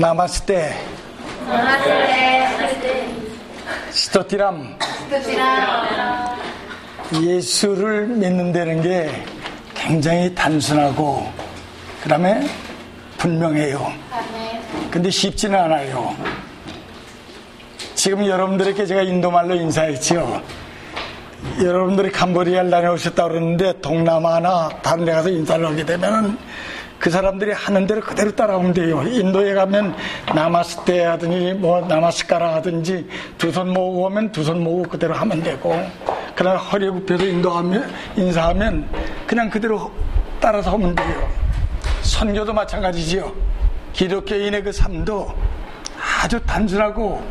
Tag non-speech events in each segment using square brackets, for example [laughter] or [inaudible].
나마스테. 나마스테. 스토티람. 스토티람. 예수를 믿는다는 게 굉장히 단순하고, 그 다음에 분명해요. 근데 쉽지는 않아요. 지금 여러분들에게 제가 인도말로 인사했지요. 여러분들이 캄보디아를 다녀오셨다 그러는데 동남아나 다른 데 가서 인사를 하게 되면 그 사람들이 하는 대로 그대로 따라오면 돼요. 인도에 가면 나마스테 하든지 뭐 나마스카라 하든지 두 손 모으고 오면 두 손 모으고 그대로 하면 되고 그러나 허리 굽혀서 인도하면 인사하면 그냥 그대로 따라서 하면 돼요. 선교도 마찬가지지요. 기독교인의 그 삶도 아주 단순하고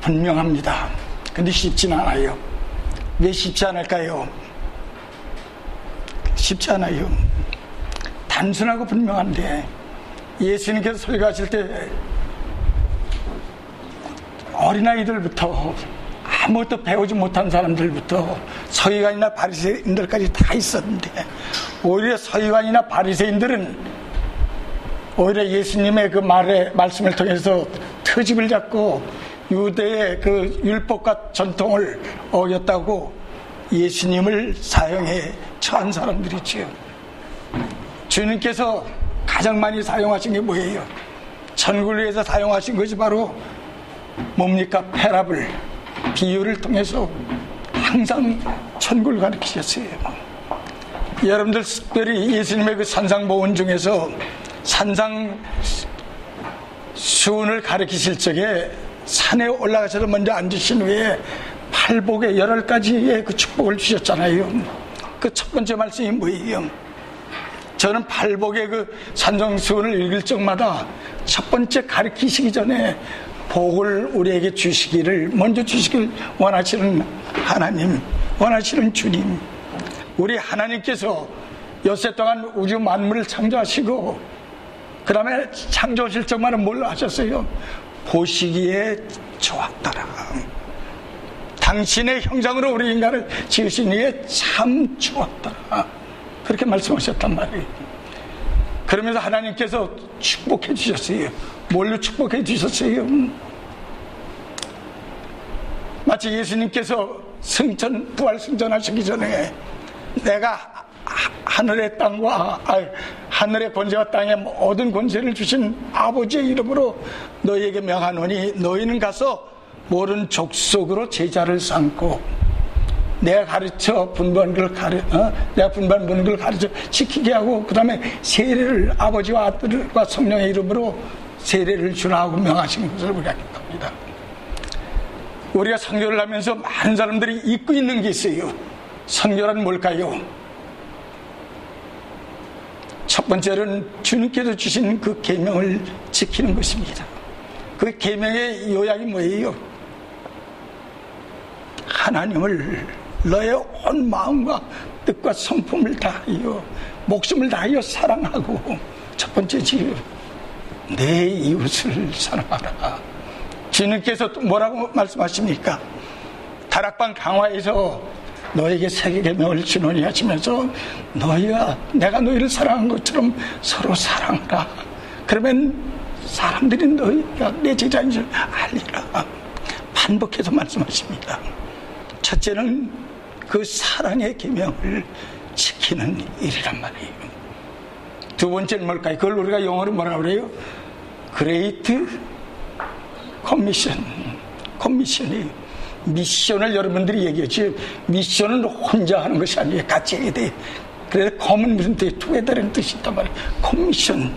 분명합니다. 근데 쉽지는 않아요. 왜 쉽지 않을까요? 쉽지 않아요. 단순하고 분명한데 예수님께서 설교하실 때 어린아이들부터 아무것도 배우지 못한 사람들부터 서기관이나 바리새인들까지 다 있었는데 오히려 서기관이나 바리새인들은 오히려 예수님의 그 말에 말씀을 통해서 트집을 잡고 유대의 그 율법과 전통을 어겼다고 예수님을 사형해 처한 사람들이지요. 주님께서 가장 많이 사용하신 게 뭐예요? 천국을 위해서 사용하신 것이 바로 뭡니까? 패랍을, 비유를 통해서 항상 천국을 가르치셨어요. 여러분들 특별히 예수님의 그 산상보훈 중에서 산상 수훈을 가르치실 적에 산에 올라가셔서 먼저 앉으신 후에 팔복에 열흘 가지의 그 축복을 주셨잖아요. 그 첫 번째 말씀이 뭐예요? 저는 팔복의 그 산정수훈을 읽을 적마다 첫 번째 가르치시기 전에 복을 우리에게 주시기를 먼저 주시길 원하시는 하나님, 원하시는 주님. 우리 하나님께서 여세 동안 우주 만물을 창조하시고 그 다음에 창조하실 적만은 뭘 하셨어요? 보시기에 좋았더라. 당신의 형상으로 우리 인간을 지으신 이에 참 좋았더라. 그렇게 말씀하셨단 말이에요. 그러면서 하나님께서 축복해 주셨어요. 뭘로 축복해 주셨어요? 마치 예수님께서 승천, 부활 승천하시기 전에 내가 하늘의 땅과 하늘의 권세와 땅의 모든 권세를 주신 아버지의 이름으로 너희에게 명하노니 너희는 가서 모든 족속으로 제자를 삼고 내가 가르쳐 분반을 가르 어? 내가 분반 보는 걸 가르쳐 지키게 하고 그 다음에 세례를 아버지와 아들과 성령의 이름으로 세례를 주라 하고 명하신 것을 우리가 기겁니다 우리가 선교를 하면서 많은 사람들이 잊고 있는 게 있어요. 선교란 뭘까요? 첫 번째는 주님께서 주신 그 계명을 지키는 것입니다. 그 계명의 요약이 뭐예요? 하나님을 너의 온 마음과 뜻과 성품을 다하여 목숨을 다하여 사랑하고 첫 번째 지 내 이웃을 사랑하라. 주님께서 또 뭐라고 말씀하십니까? 다락방 강화에서 너에게 세계 계명을 주노니 하시면서 너희가 내가 너희를 사랑한 것처럼 서로 사랑하라. 그러면 사람들이 너희가 내 제자인 줄 알리라. 반복해서 말씀하십니다. 첫째는 그 사랑의 계명을 지키는 일이란 말이에요. 두 번째는 뭘까요? 그걸 우리가 영어로 뭐라 그래요? Great Commission. Commission이 mission을 여러분들이 얘기했지 mission은 혼자 하는 것이 아니에요. 같이 해야 돼. 그래서 com은 무슨 뜻, together라는 뜻이 있단 말이에요. 커미션.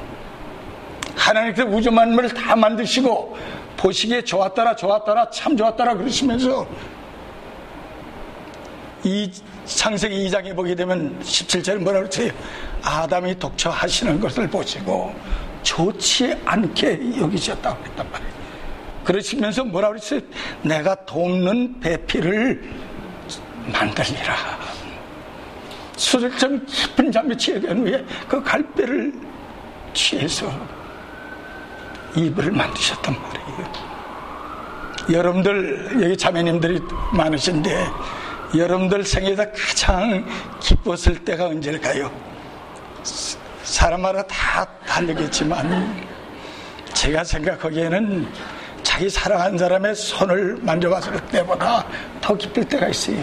하나님께서 우주 만물을 다 만드시고 보시기에 좋았더라, 좋았더라, 참 좋았더라 그러시면서 이 창세기 2장에 보게 되면 17절에 뭐라 그러세요? 아담이 독처하시는 것을 보시고 좋지 않게 여기셨다고 했단 말이에요. 그러시면서 뭐라 그랬어요? 내가 돕는 배필을 만들리라. 수술점 깊은 잠에 취해간 후에 그 갈배를 취해서 이불을 만드셨단 말이에요. 여러분들 여기 자매님들이 많으신데 여러분들 생에서 가장 기뻤을 때가 언제일까요? 사람마다 다 다르겠지만 제가 생각하기에는 자기 사랑한 사람의 손을 만져봤을 때보다 더 기쁠 때가 있어요.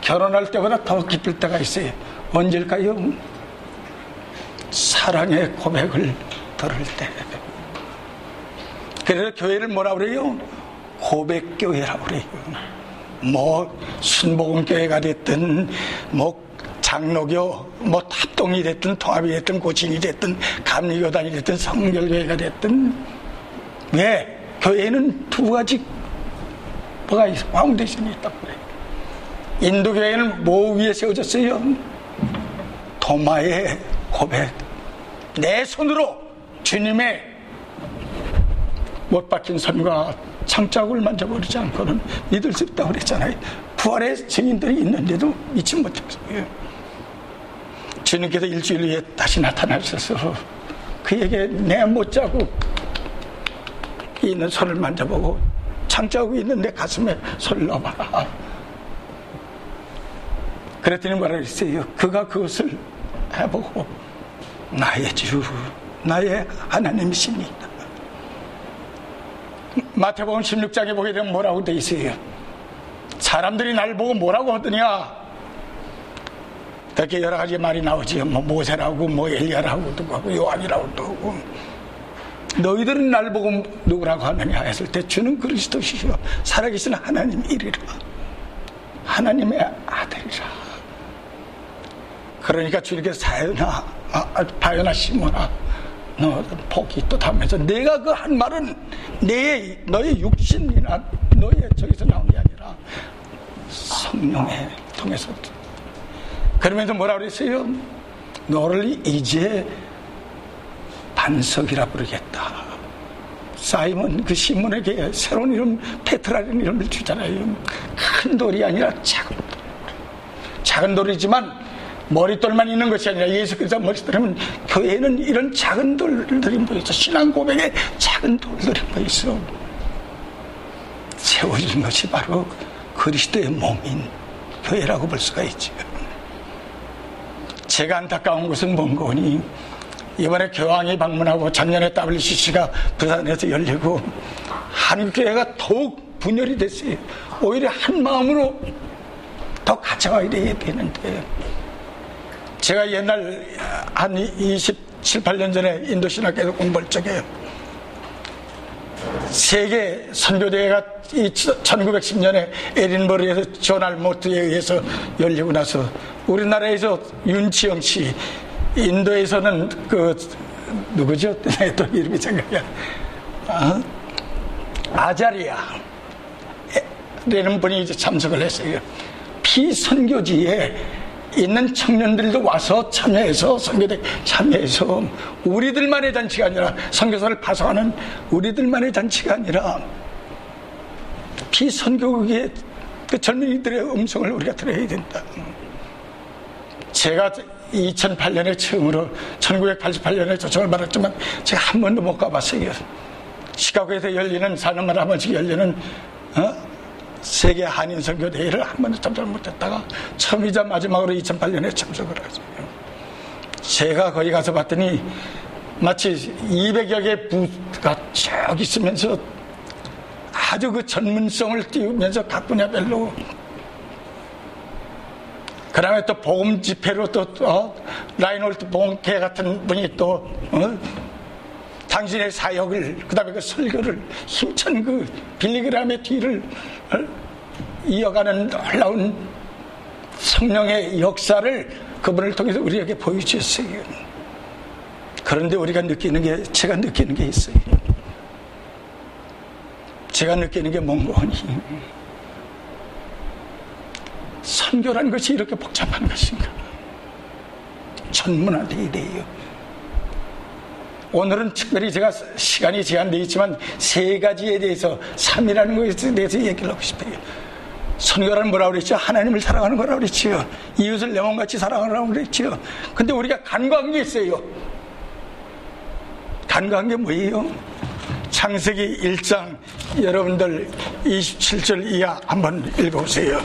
결혼할 때보다 더 기쁠 때가 있어요. 언제일까요? 사랑의 고백을 들을 때. 그래서 교회를 뭐라 그래요? 고백교회라고 그래요. 뭐, 순복음교회가 됐든, 뭐, 장로교, 뭐, 합동이 됐든, 통합이 됐든, 고신이 됐든, 감리교단이 됐든, 성결교회가 됐든, 왜? 교회는 두 가지 뭐가 있어? foundation이 있다고 그래요. 인도 교회는 뭐 위에 세워졌어요? 도마의 고백. 내 손으로 주님의 못 박힌 손과 창자국을 만져버리지 않고는 믿을 수 없다고 그랬잖아요. 부활의 증인들이 있는데도 믿지 못했어요. 주님께서 일주일 후에 다시 나타나셔서 그에게 내 못자국 있는 손을 만져보고 창자국이 있는 내 가슴에 손을 넣어봐라. 그랬더니 뭐라 그랬어요? 그가 그것을 해보고 나의 주, 나의 하나님이십니다. 마태복음 16장에 보게 되면 뭐라고 돼 있어요? 사람들이 날 보고 뭐라고 하더냐? 그렇게 여러 가지 말이 나오지요. 뭐 모세라고, 뭐 엘리야라고도 하고, 요한이라고도 하고. 너희들은 날 보고 누구라고 하느냐 했을 때 주는 그리스도시요. 살아계신 하나님 이리라. 하나님의 아들이라. 그러니까 주님께서 사연아, 아, 바연아 시모나 너 복이 있다 하면서 내가 그 한 말은 내 너의 육신이나 너의 저기서 나온 게 아니라 성령에 통해서 그러면서 뭐라 그랬어요? 너를 이제 반석이라 부르겠다. 사이먼 그 신문에게 새로운 이름 페트라는 이름을 주잖아요. 큰 돌이 아니라 작은 돌. 작은 돌이지만 머릿돌만 있는 것이 아니라 예수 그리스도 머릿돌이면 교회에는 이런 작은 돌들이 모여있어 신앙 고백에 작은 돌들이 모여있어 세워진 것이 바로 그리스도의 몸인 교회라고 볼 수가 있죠 제가 안타까운 것은 뭔가 니 이번에 교황이 방문하고 작년에 WCC가 부산에서 열리고 한국교회가 더욱 분열이 됐어요. 오히려 한 마음으로 더 가져가야 되는데. 제가 옛날 한 27, 8년 전에 인도 신학교에서 공부할 적에 세계 선교대회가 1910년에 에딘버리에서 조날 모트에 의해서 열리고 나서 우리나라에서 윤치영 씨, 인도에서는 그 누구죠? [laughs] 또 이름이 생각이 안 아, 아자리아 라는 분이 이제 참석을 했어요. 피선교지에 있는 청년들도 와서 참여해서 선교대 참여해서 우리들만의 잔치가 아니라 선교사를 파송하는 우리들만의 잔치가 아니라 비선교국의 그 젊은이들의 음성을 우리가 들어야 된다. 제가 2008년에 처음으로 1988년에 초청을 받았지만 제가 한 번도 못 가봤어요. 시카고에서 열리는 사람마다 한 번씩 열리는 어? 세계 한인 선교 대회를 한 번도 참석을 못했다가 처음이자 마지막으로 2008년에 참석을 했어요. 제가 거기 가서 봤더니 마치 200여 개 부가 쭉 있으면서 아주 그 전문성을 띄우면서 각 분야별로 그 다음에 또 보험 집회로 또, 어, 라이놀드 보험회 같은 분이 또, 어, 당신의 사역을, 그 다음에 그 설교를 힘찬 그 빌리그람의 뒤를 이어가는 놀라운 성령의 역사를 그분을 통해서 우리에게 보여주셨어요. 그런데 우리가 느끼는 게, 제가 느끼는 게 있어요. 제가 느끼는 게 뭔가 하니, 선교라는 것이 이렇게 복잡한 것인가? 전문화되어야 돼요. 오늘은 특별히 제가 시간이 제한되어 있지만 세 가지에 대해서 3이라는 것에 대해서 얘기를 하고 싶어요. 선교라는 뭐라고 그랬죠? 하나님을 사랑하는 거라고 그랬지요. 이웃을 내 몸같이 사랑하라고 그랬지요. 근데 우리가 간과한 게 있어요. 간과한 게 뭐예요? 창세기 1장 여러분들 27절 이하 한번 읽어보세요.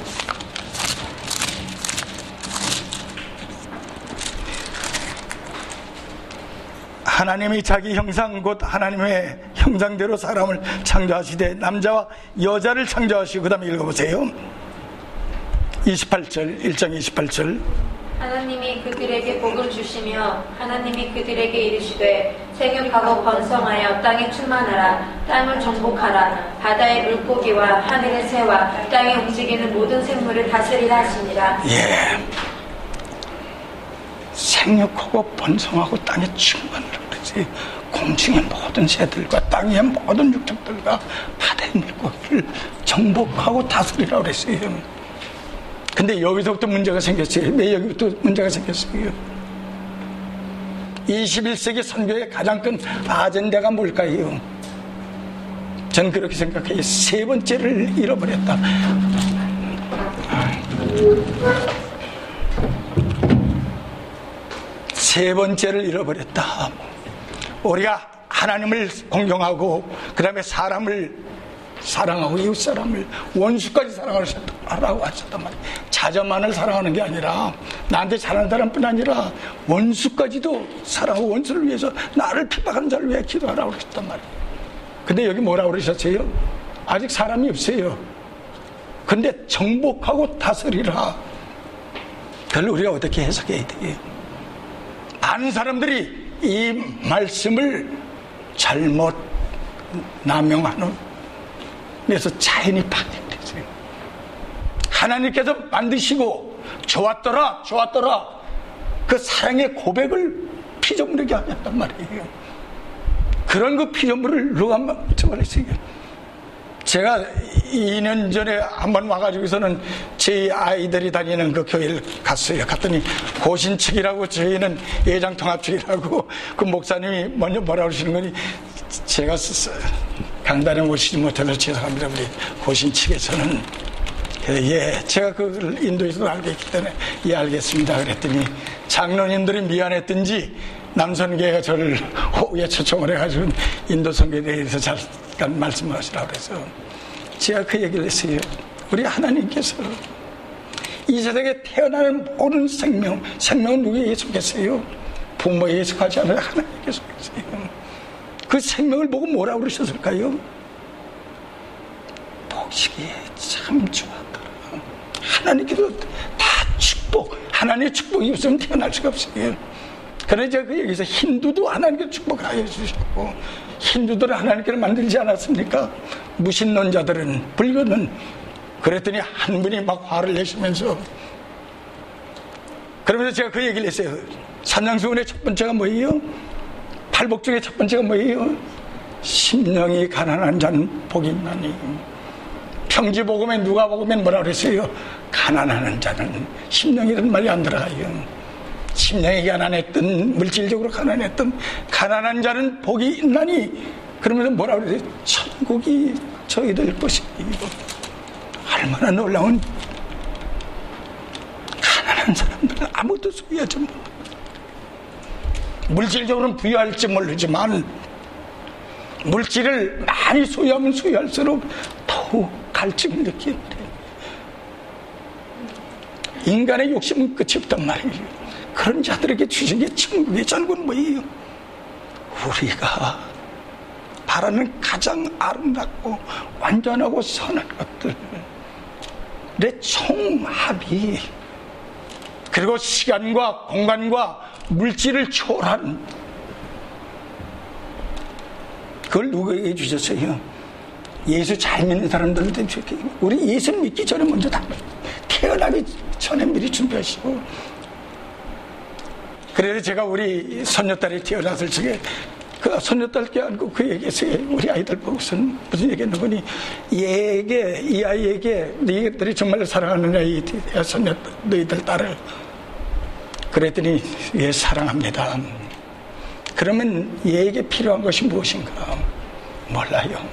하나님이 자기 형상 곧 하나님의 형상대로 사람을 창조하시되 남자와 여자를 창조하시고 그 다음에 읽어보세요. 28절 1장 28절. 하나님이 그들에게 복을 주시며 하나님이 그들에게 이르시되 생육하고 번성하여 땅에 충만하라. 땅을 정복하라. 바다의 물고기와 하늘의 새와 땅에 움직이는 모든 생물을 다스리라 하시니라 예. 생육하고 번성하고 땅에 충만하라 그러지 공중의 모든 새들과 땅의 모든 육족들과 바다의 물고기를 정복하고 다스리라 그랬어요 근데 여기서부터 문제가 생겼어요. 왜 여기부터 문제가 생겼어요? 21세기 선교의 가장 큰 아젠다가 뭘까요? 전 그렇게 생각해요. 세 번째를 잃어버렸다. 세 번째를 잃어버렸다. 우리가 하나님을 공경하고 그 다음에 사람을 사랑하고 이웃 사람을 원수까지 사랑하라고 하셨단 말이에요. 자자만을 사랑하는 게 아니라 나한테 잘하는 사람뿐 아니라 원수까지도 사랑하고 원수를 위해서 나를 핍박하는 자를 위해 기도하라고 그랬단 말이에요. 근데 여기 뭐라고 그러셨어요? 아직 사람이 없어요. 근데 정복하고 다스리라. 그걸 우리가 어떻게 해석해야 돼요? 많은 사람들이 이 말씀을 잘못 남용하는 그래서 자연이 파괴됐어요. 하나님께서 만드시고 좋았더라, 좋았더라. 그 사랑의 고백을 피조물에게 하셨단 말이에요. 그런 그 피조물을 누가 저버렸어요. 제가 2년 전에 한 번 와가지고서는 제 아이들이 다니는 그 교회를 갔어요. 갔더니 고신측이라고 저희는 예장통합측이라고 [laughs] 그 목사님이 먼저 뭐라 그러시는 거니 제가 강단에 오시지 못해서 죄송합니다. 우리 고신 측에서는. 예, 제가 그걸 인도에서 알고 있기 때문에 예, 알겠습니다. 그랬더니 장로님들이 미안했든지 남선계가 저를 호에 초청을 해가지고 인도 선교에 대해서 잠깐 말씀하시라고 그래서 제가 그 얘기를 했어요. 우리 하나님께서 이 세상에 태어나는 모든 생명, 생명은 누구에게 속했어요? 부모에게 속하지 않아요. 하나님께 속했어요. 그 생명을 보고 뭐라 고 그러셨을까요? 복식이 참 좋았더라. 하나님께서 다 축복, 하나님의 축복이 없으면 태어날 수가 없어요. 그러나 제가 그 여기서 힌두도 하나님께 축복을 하여 주셨고, 힌두들은 하나님께를 만들지 않았습니까? 무신론자들은, 불교는. 그랬더니 한 분이 막 화를 내시면서, 그러면서 제가 그 얘기를 했어요. 산양수원의 첫 번째가 뭐예요? 팔복 중에 첫 번째가 뭐예요? 심령이 가난한 자는 복이 있나니. 평지복음에 누가 복음에 뭐라 그랬어요? 가난하는 자는 심령이라는 말이 안 들어가요. 심령이 가난했던 물질적으로 가난했던 가난한 자는 복이 있나니 그러면서 뭐라 그랬어요? 천국이 저희들 것이고 얼마나 놀라운 가난한 사람들은 아무도 소유하지 못 물질적으로는 부유할지 모르지만 물질을 많이 소유하면 소유할수록 더욱 갈증을 느끼는데 인간의 욕심은 끝이 없단 말이에요. 그런 자들에게 주신 게 천국의 잔고는 뭐예요? 우리가 바라는 가장 아름답고 완전하고 선한 것들 내 총합이 그리고 시간과 공간과 물질을 초월한 그걸 누구에게 주셨어요? 예수 잘 믿는 사람들한테 주셨 우리 예수 믿기 전에 먼저 다 태어나기 전에 미리 준비하시고 그래서 제가 우리 손녀딸이 태어났을 적에 그 손녀딸께 안고 그 얘기했어요. 우리 아이들 보고서는 무슨 얘기 했는 거니 얘에게 이 아이에게 너희들이 정말 사랑하느냐 이 손녀 너희들 딸을 그랬더니 예 사랑합니다. 그러면 얘에게 필요한 것이 무엇인가? 몰라요.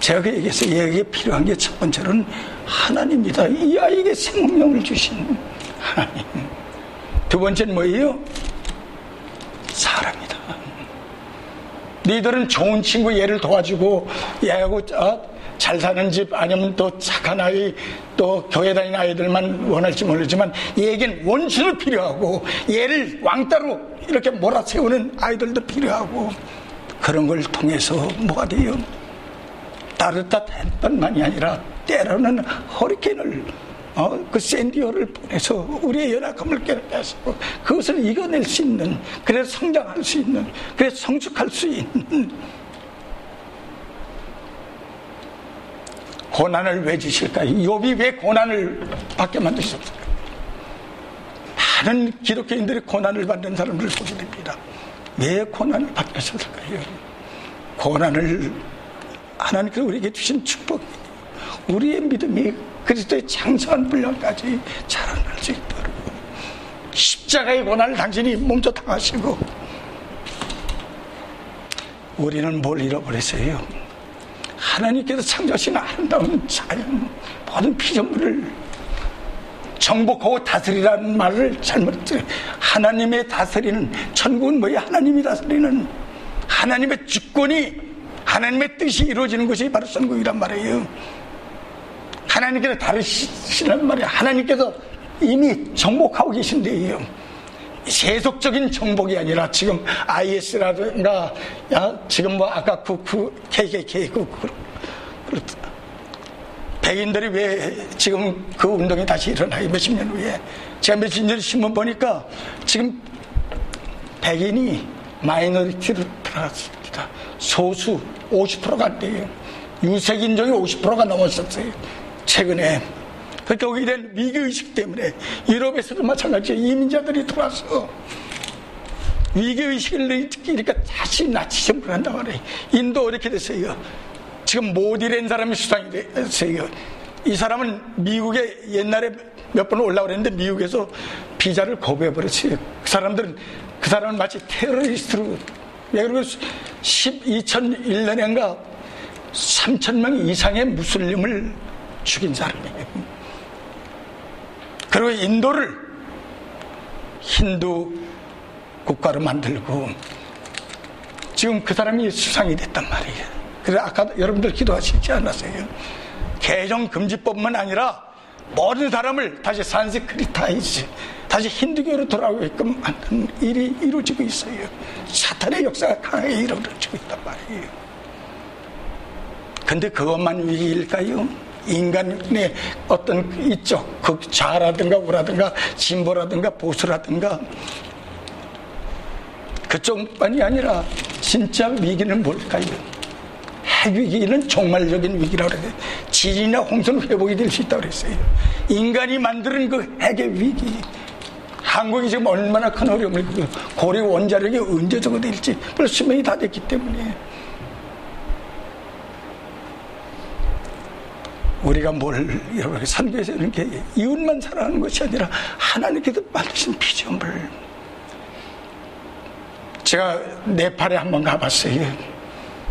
제가 그 얘기해서 얘에게 필요한 게 첫 번째로는 하나님입니다. 이 아이에게 생명을 주신 하나님. 두 번째는 뭐예요? 사랑이다. 너희들은 좋은 친구 얘를 도와주고 얘하고 어? 잘 사는 집 아니면 또 착한 아이 또 교회 다니는 아이들만 원할지 모르지만 얘에겐 원수도 필요하고 얘를 왕따로 이렇게 몰아세우는 아이들도 필요하고 그런 걸 통해서 뭐가 돼요? 따뜻했던만이 아니라 때로는 허리케인을 어, 그 샌디오를 보내서 우리의 연약함을 깨닫서 그것을 이겨낼 수 있는 그래서 성장할 수 있는 그래서 성숙할 수 있는 고난을 왜 주실까요? 욥이 왜 고난을 받게 만드셨을까요? 많은 기독교인들이 고난을 받는 사람들을 보게 됩니다. 왜 고난을 받게 하셨을까요? 고난을 하나님께서 우리에게 주신 축복 우리의 믿음이 그리스도의 장성한 분량까지 자라날 수 있도록 십자가의 고난을 당신이 몸소 당하시고 우리는 뭘 잃어버렸어요? 하나님께서 창조하신 아름다운 자연 모든 피조물을 정복하고 다스리라는 말을 잘못 들어요. 하나님의 다스리는 천국은 뭐야? 하나님이 다스리는 하나님의 주권이 하나님의 뜻이 이루어지는 것이 바로 천국이란 말이에요. 하나님께서 다르시란 말이에요. 하나님께서 이미 정복하고 계신데요. 세속적인 정복이 아니라 지금 IS라든가 야, 지금 뭐 아까 그, 그 KKK 그, 그, 그 백인들이 왜 지금 그 운동이 다시 일어나요? 몇십 년 후에. 제가 며칠 전에 신문 보니까 지금 백인이 마이너리티로 들어갔습니다. 소수 50%가 안 돼요. 유색인종이 50%가 넘었었어요 최근에 그러니까 오게 된 위기의식 때문에 유럽에서도 마찬가지예요. 이민자들이 들어와서 위기의식을 느끼니까 다시 나치점을 한단 말이에요. 인도 이렇게 됐어요. 지금 모디랜 사람이 수상이 됐어요. 이 사람은 미국에 옛날에 몇 번 올라오고 그랬는데 미국에서 비자를 거부해버렸어요. 그 사람들은 그 사람은 마치 테러리스트로 왜 그러고 2001년인가 3천 명 이상의 무슬림을 죽인 사람이에요. 그리고 인도를 힌두 국가로 만들고 지금 그 사람이 수상이 됐단 말이에요. 그래서 아까 여러분들 기도하시지 않았어요? 개정 금지법만 아니라 모든 사람을 다시 산스크리타이즈, 다시 힌두교로 돌아오게끔 만드는 일이 이루어지고 있어요. 사탄의 역사가 강하게 이루어지고 있단 말이에요. 근데 그것만 위기일까요? 인간의 어떤 이쪽 극좌라든가 우라든가 진보라든가 보수라든가 그쪽만이 아니라 진짜 위기는 뭘까요? 핵위기는 종말적인 위기라고 그래요. 지진이나 홍수는 회복이 될 수 있다고 그랬어요. 인간이 만드는 그 핵의 위기. 한국이 지금 얼마나 큰 어려움을 그 고리 원자력이 언제 저거 될지 벌써 수명이 다 됐기 때문에 우리가 뭘 여러분 선교에서 이렇게 이웃만 사랑하는 것이 아니라 하나님께서 만드신 피조물 제가 네팔에 한번 가봤어요.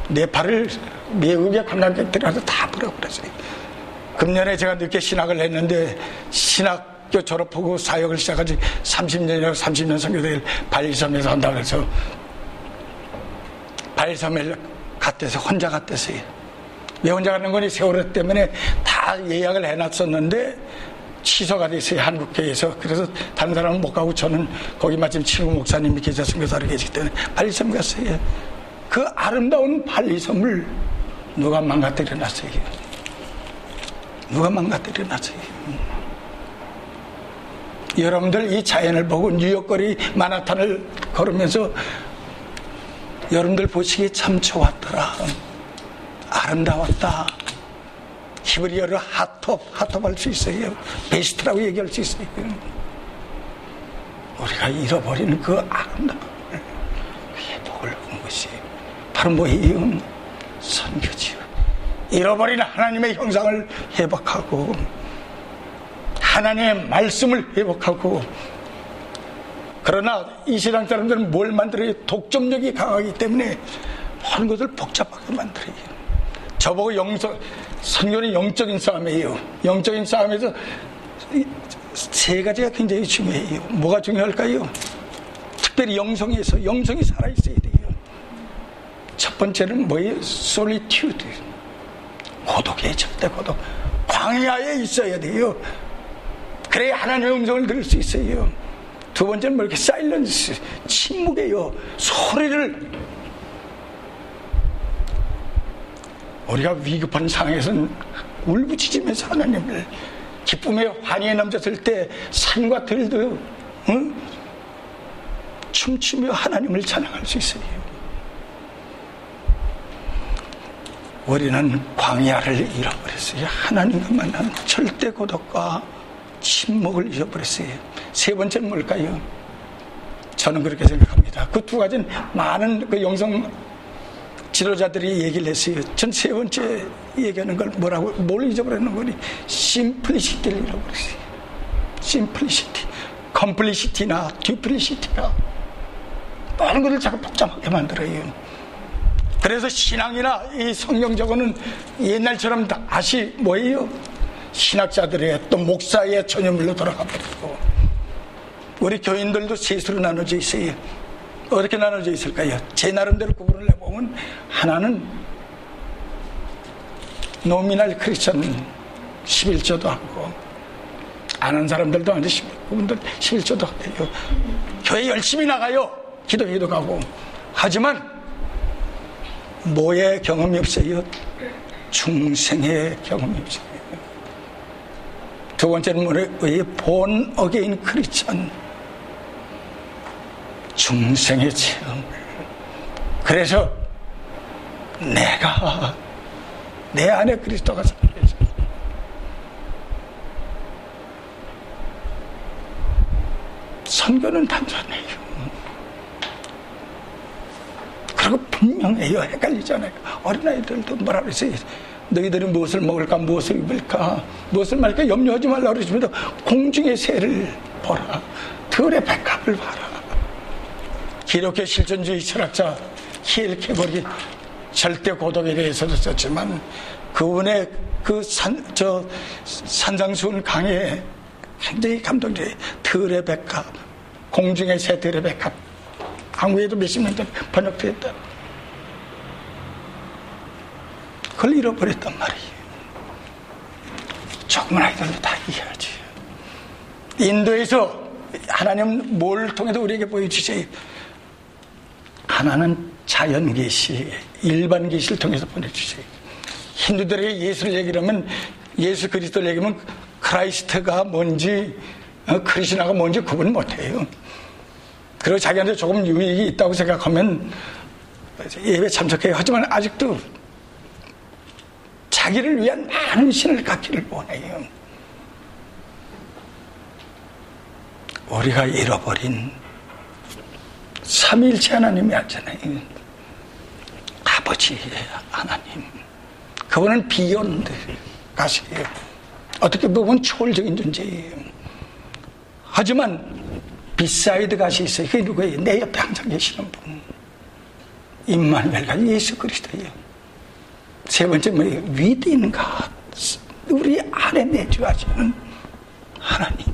네팔을 미국의 관광객들이 와서 다 불어버렸어요. 금년에 제가 늦게 신학을 했는데 신학교 졸업하고 사역을 시작하지 30년이나 30년 선교대를 발리섬에서 한다고 해서 발리섬에 갔대서 혼자 갔대서요 왜 혼자 가는 거니 세월호 때문에 다 예약을 해놨었는데 취소가 됐어요 한국교회에서 그래서 다른 사람은 못 가고 저는 거기 마침 친구 목사님이 계좌 선교사로 계시기 때문에 발리섬 갔어요. 그 아름다운 발리섬을 누가 망가뜨려 놨어요? 누가 망가뜨려 놨어요? 여러분들 이 자연을 보고 뉴욕거리 마나탄을 걸으면서 여러분들 보시기에 참 좋았더라 아름다웠다. 히브리어로 핫톱, 핫톱 할 수 있어요. 베스트라고 얘기할 수 있어요. 우리가 잃어버리는 그 아름다움을 회복을 하는 것이 바로 뭐예요? 선교지요. 잃어버린 하나님의 형상을 회복하고 하나님의 말씀을 회복하고 그러나 이 세상 사람들은 뭘 만들어요? 독점력이 강하기 때문에 모든 것을 복잡하게 만들어요. 저보고 영성, 선교는 영적인 싸움이에요. 영적인 싸움에서 세 가지가 굉장히 중요해요. 뭐가 중요할까요? 특별히 영성에서 영성이 살아있어야 돼요. 첫첫 번째는 뭐예요? 솔리튜드. 고독해, 절대 고독. 광야에 있어야 돼요. 그래야 하나님의 음성을 들을 수 있어요. 두 번째는 뭐 이렇게 사일런스, 침묵이에요. 소리를 우리가 위급한 상황에서는 울부짖으면서 하나님을 기쁨의 환희에 넘쳤을 때 산과 들도 응? 춤추며 하나님을 찬양할 수 있어요. 우리는 광야를 잃어버렸어요. 하나님과 만난 절대 고독과 침묵을 잃어버렸어요. 세 번째는 뭘까요? 저는 그렇게 생각합니다. 그 두 가지는 많은 그 영성 지도자들이 얘기를 했어요. 전 세 번째 얘기하는 걸 뭐라고, 뭘 잊어버리는 거니? simplicity를 잃어버렸어요. simplicity. complicity나 duplicity가 많은 것을 자꾸 복잡하게 만들어요. 그래서 신앙이나 이 성경적으로는 옛날처럼 다시 뭐예요? 신학자들의 또 목사의 전유물로 돌아가 버리고 우리 교인들도 셋으로 나눠져 있어요. 어떻게 나눠져 있을까요? 제 나름대로 구분을 해보면 하나는 nominal Christian 11조도 하고 아는 사람들도 아는데 그분들 11조도 해요. 교회 열심히 나가요. 기도회도 가고 하지만 뭐의 경험이 없어요? 중생의 경험이 없어요. 두 번째는 뭐예요? born again Christian 중생의 체험. 그래서 내가 내 안에 그리스도가 살아있어. 선교는 단순해요. 그리고 분명해요. 헷갈리잖아요. 어린아이들도 뭐라 그랬어요. 너희들은 무엇을 먹을까, 무엇을 입을까, 무엇을 말까 염려하지 말라 그러시면서 공중의 새를 보라. 들의 백합을 봐라. 기독교 실존주의 철학자 히엘 케벌이 절대 고독에 대해서도 썼지만 그분의 그 산, 저 산장수훈 강에 굉장히 감동적이 들의 백합, 공중의 새 백합. 한국에도 몇십 년 전에 번역됐다. 그걸 잃어버렸단 말이에요. 조금은 아이들도 다 이해하지. 인도에서 하나님 뭘 통해서 우리에게 보여주세요. 하나는 자연 계시, 일반 계시를 통해서 보여주세요. 힌두들에게 예수를 얘기하면 예수 그리스도를 얘기하면 Christ가 뭔지 어, 크리스나가 뭔지 구분 못해요. 그리고 자기한테 조금 유익이 있다고 생각하면 예배 참석해요. 하지만 아직도 자기를 위한 많은 신을 갖기를 원해요. 우리가 잃어버린 삼위일체 하나님이 있잖아요. 아버지 하나님. 그분은 beyond God이에요. 어떻게 보면 초월적인 존재예요. 하지만 beside God이 있어요. 그게 누구예요? 내 옆에 항상 계시는 분. 임마누엘가 예수 그리스도예요. 세 번째 뭐예요? 위대인 가 우리 안에 내주하시는 하나님.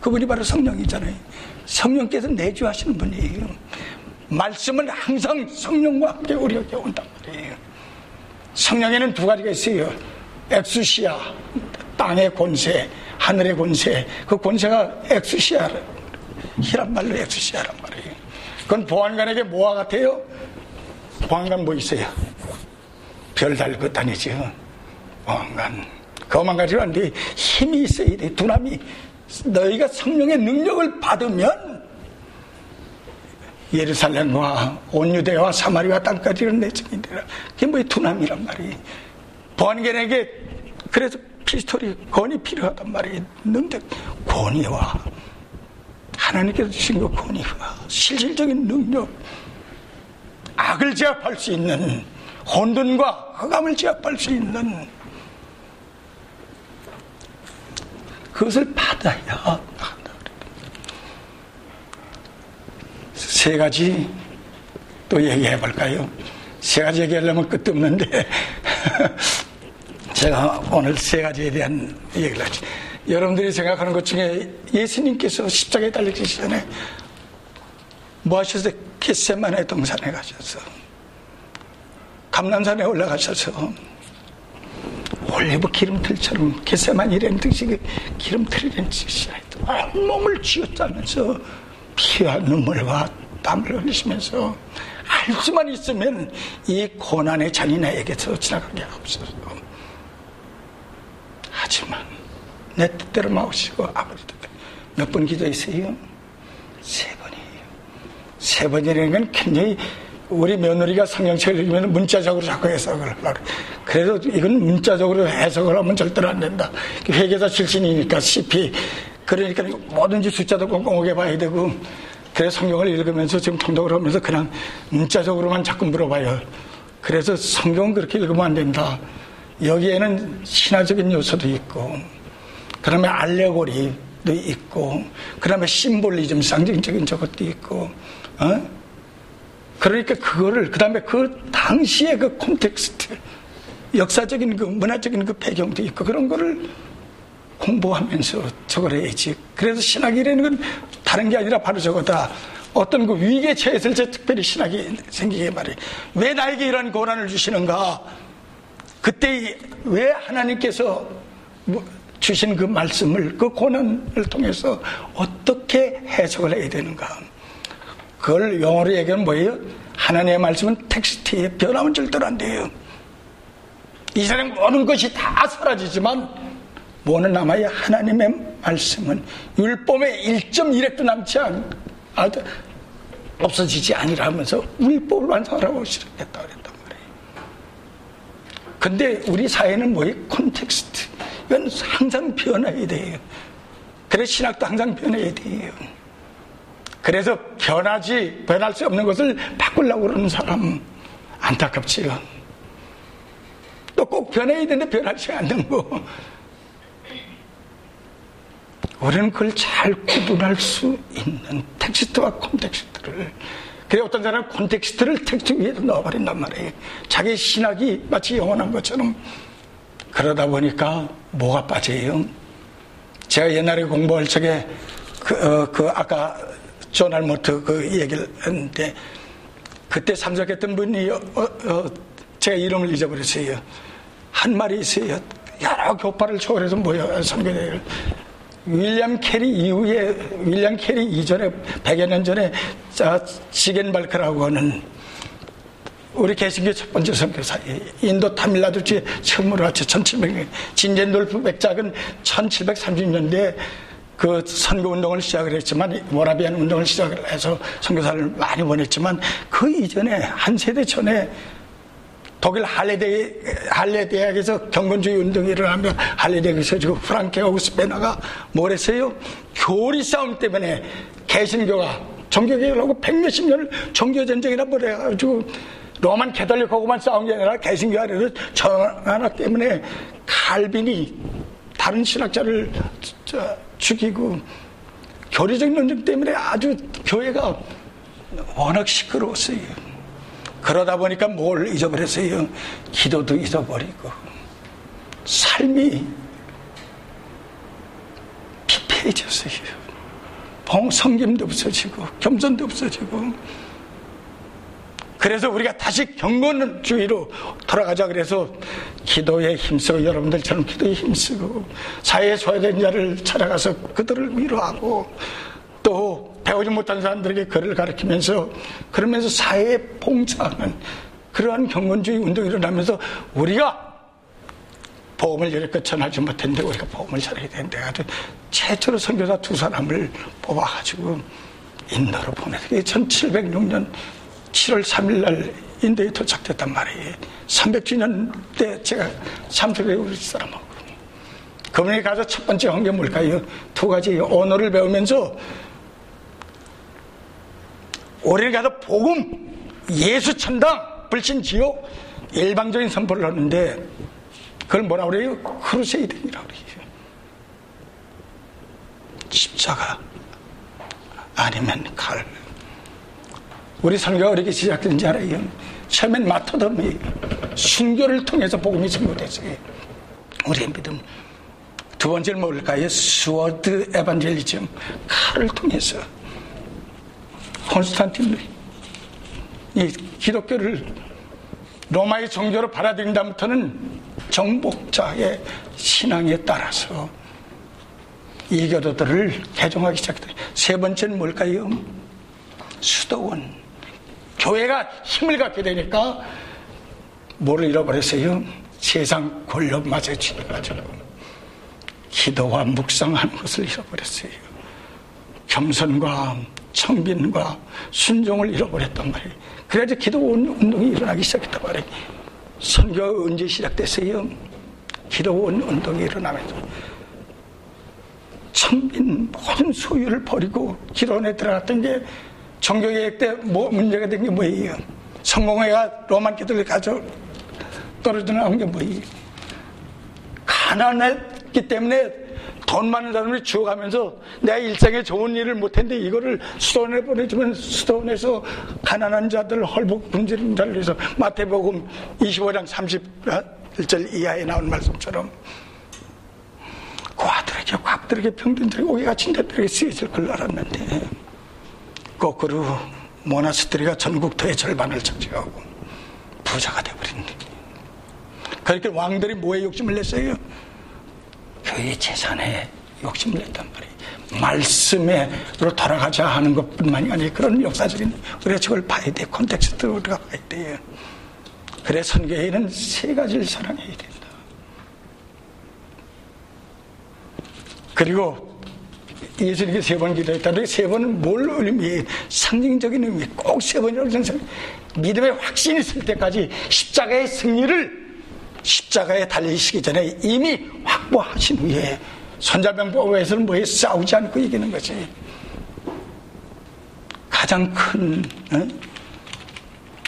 그분이 바로 성령이잖아요. 성령께서 내주하시는 분이에요. 말씀은 항상 성령과 함께 우리에게 온단 말이에요. 성령에는 두 가지가 있어요. 엑수시아, 땅의 권세, 하늘의 권세. 그 권세가 엑수시아, 히란 말로 엑수시아란 말이에요. 그건 보안관에게 뭐와 같아요? 보안관 뭐 있어요? 별 달고 다니죠. 보안관. 그만 가지고 하는데 힘이 있어야 돼. 두나미. 너희가 성령의 능력을 받으면 예루살렘과 온유대와 사마리아 땅까지는 내 증인되라. 그게 뭐의 두남이란 말이. 보안견에게 그래서 피스톨이 권이 필요하단 말이에요. 능력, 권위와 하나님께서 주신 그 권위와 실질적인 능력, 악을 제압할 수 있는 혼돈과 흑암을 제압할 수 있는 그것을 받아야 세 가지 또 얘기해 볼까요? 세 가지 얘기하려면 끝도 없는데 [laughs] 제가 오늘 세 가지에 대한 얘기를 하죠. 여러분들이 생각하는 것 중에 예수님께서 십자가에 달리기 전에 뭐 하셨어요? 겟세만의 동산에 가셔서 감남산에 올라가셔서 올리브 기름틀처럼 개세만이라는 듯이 기름틀이라는 뜻이 온몸을 쥐어짜면서 피와 눈물과 땀을 흘리시면서 알 수만 있으면 이 고난의 잔인나에게서 지나가게 하옵소서. 하지만 내 뜻대로 마오시고 아버지 뜻대로 몇 번 기도했어요? 세 번이에요. 세 번이라는 건 굉장히 우리 며느리가 성경책을 읽으면 문자적으로 자꾸 해석을 하려고 그래도 이건 문자적으로 해석을 하면 절대로 안 된다. 회계사 출신이니까 CP. 그러니까 뭐든지 숫자도 꼼꼼하게 봐야 되고 그래서 성경을 읽으면서 지금 통독을 하면서 그냥 문자적으로만 자꾸 물어봐요. 그래서 성경은 그렇게 읽으면 안 된다. 여기에는 신화적인 요소도 있고, 그 다음에 알레고리도 있고, 그 다음에 심볼리즘, 상징적인 저것도 있고, 어? 그러니까 그거를, 그 다음에 그 당시의 그 콘텍스트, 역사적인 그 문화적인 그 배경도 있고, 그런 거를 공부하면서 저걸 해야지. 그래서 신학이라는 건 다른 게 아니라 바로 저거다. 어떤 그 위기에 처했을 때 특별히 신학이 생기게 말이에요. 왜 나에게 이런 고난을 주시는가? 그때 왜 하나님께서 뭐 주신 그 말씀을 그 고난을 통해서 어떻게 해석을 해야 되는가? 그걸 영어로 얘기하면 뭐예요? 하나님의 말씀은 텍스트에 변하면 절대로 안 돼요. 이 세상 모든 것이 다 사라지지만 뭐는 남아야 하나님의 말씀은 율법의 1.1핵도 남지 않, 아, 없어지지 아니라 하면서 율법을 완성하라고 시작했다 그랬단 말이에요. 근데 우리 사회는 뭐예요? 콘텍스트. 이건 항상 변해야 돼요. 그래 신학도 항상 변해야 돼요. 그래서 변하지 변할 수 없는 것을 바꾸려고 그러는 사람 안타깝지요. 또 꼭 변해야 되는데 변하지 않는 거. 우리는 그걸 잘 구분할 수 있는 텍스트와 콘텍스트를 그래 어떤 사람은 콘텍스트를 텍스트 위에 넣어버린단 말이에요. 자기 신학이 마치 영원한 것처럼 그러다 보니까 뭐가 빠져요? 제가 옛날에 공부할 적에 그, 어, 그 아까 존 알 모트 그 얘기를 했는데 그때 참석했던 분이 어, 어, 제가 이름을 잊어버렸어요. 한 말이 있어요. 여러 교파를 초월해서 모여 선교대회를 윌리엄 캐리 이후에 윌리엄 캐리 이전에 100여 년 전에 지겐발크라고 하는 우리 개신교 첫 번째 선교사예요. 인도 타밀나두주에 처음으로 왔죠. 1700년. 진젠돌프 백작은 1730년대에 그 선교 운동을 시작을 했지만 모라비안 운동을 시작을 해서 선교사를 많이 보냈지만 그 이전에 한 세대 전에 독일 할레대, 할레 대학에서 경건주의 운동이 일어나면 할레 대학에서 지금 프랑케하고 스페너가 뭘 했어요? 교리 싸움 때문에 개신교가 종교개혁을 하고 백몇십 년을 종교전쟁이라 뭐래가지고 로만 캐톨릭하고만 싸운 게 아니라 개신교 아래로 전하나 때문에 칼빈이 다른 신학자를 죽이고 교리적 논쟁 때문에 아주 교회가 워낙 시끄러웠어요. 그러다 보니까 뭘 잊어버렸어요? 기도도 잊어버리고 삶이 피폐해졌어요. 성김도 없어지고 겸손도 없어지고 그래서 우리가 다시 경건주의로 돌아가자 그래서 기도에 힘쓰고 여러분들처럼 기도에 힘쓰고 사회에 소외된 자를 찾아가서 그들을 위로하고 또 배우지 못한 사람들에게 글을 가르치면서 그러면서 사회에 봉사하는 그러한 경건주의 운동이 일어나면서 우리가 보험을 이렇게 전하지 못했는데 우리가 보험을 전해야 되는데 아주 최초로 선교사 두 사람을 뽑아가지고 인도로 보내서 1706년 7월 3일 날 인도에 도착됐단 말이에요. 300주년 때 제가 참석해 우리 사람하고. 그분이 가서 첫 번째 한 게 뭘까요? 두 가지 언어를 배우면서 원래는 가서 복음, 예수 천당, 불신 지옥, 일방적인 선포를 하는데 그걸 뭐라 그래요? crusade이라고 그래요. 십자가 아니면 칼. 우리 선교가 어떻게 시작된지 알아요? 처음엔 마터덤이 순교를 통해서 복음이 선포됐어요. 우리의 믿음. 두 번째는 뭘까요? sword evangelism. 칼을 통해서. 콘스탄틴이 기독교를 로마의 종교로 받아들인 다음부터는 정복자의 신앙에 따라서 이교도들을 개종하기 시작했다. 세 번째는 뭘까요? 수도원. 교회가 힘을 갖게 되니까 뭐를 잃어버렸어요? 세상 권력 맞아 지나가죠. 기도와 묵상하는 것을 잃어버렸어요. 겸손과 청빈과 순종을 잃어버렸단 말이에요. 그래서 기도 운동이 일어나기 시작했단 말이에요. 선교가 언제 시작됐어요? 기도 운동이 일어나면서 청빈 모든 소유를 버리고 기도원에 들어갔던 게 종교개혁 때 뭐, 문제가 된 게 뭐예요? 성공회가 로만 기도를 가져 떨어져 나온 게 뭐예요? 가난했기 때문에 돈 많은 사람이 죽어가면서 내가 일생에 좋은 일을 못했는데 이거를 수도원에 보내주면 수도원에서 가난한 자들 헐복 굶주린 자를 위해서 마태복음 25장 30절 이하에 나온 말씀처럼 과들에게 곽들에게 병든들에게 오기가 친자들에게 쓰여질 걸 알았는데 거꾸로 모나스트리가 전국토의 절반을 차지하고 부자가 되어버린 그렇게 왕들이 뭐에 욕심을 냈어요? 교회 재산에 욕심을 냈단 말이에요. 말씀에로 돌아가자 하는 것 뿐만이 아니라 그런 역사적인 우리가 저걸 봐야 돼. 콘텍스트로 우리가 봐야 돼요. 그래 선교회는 세 가지를 사랑해야 된다. 그리고 예수님께 세 번 기도했다는데 세 번은 뭘 의미? 상징적인 의미. 꼭 세 번이라고 생각. 믿음의 확신이 있을 때까지 십자가의 승리를 십자가에 달리시기 전에 이미 확보하신 후에 손자병법에서는 뭐에 싸우지 않고 이기는 거지. 가장 큰 어?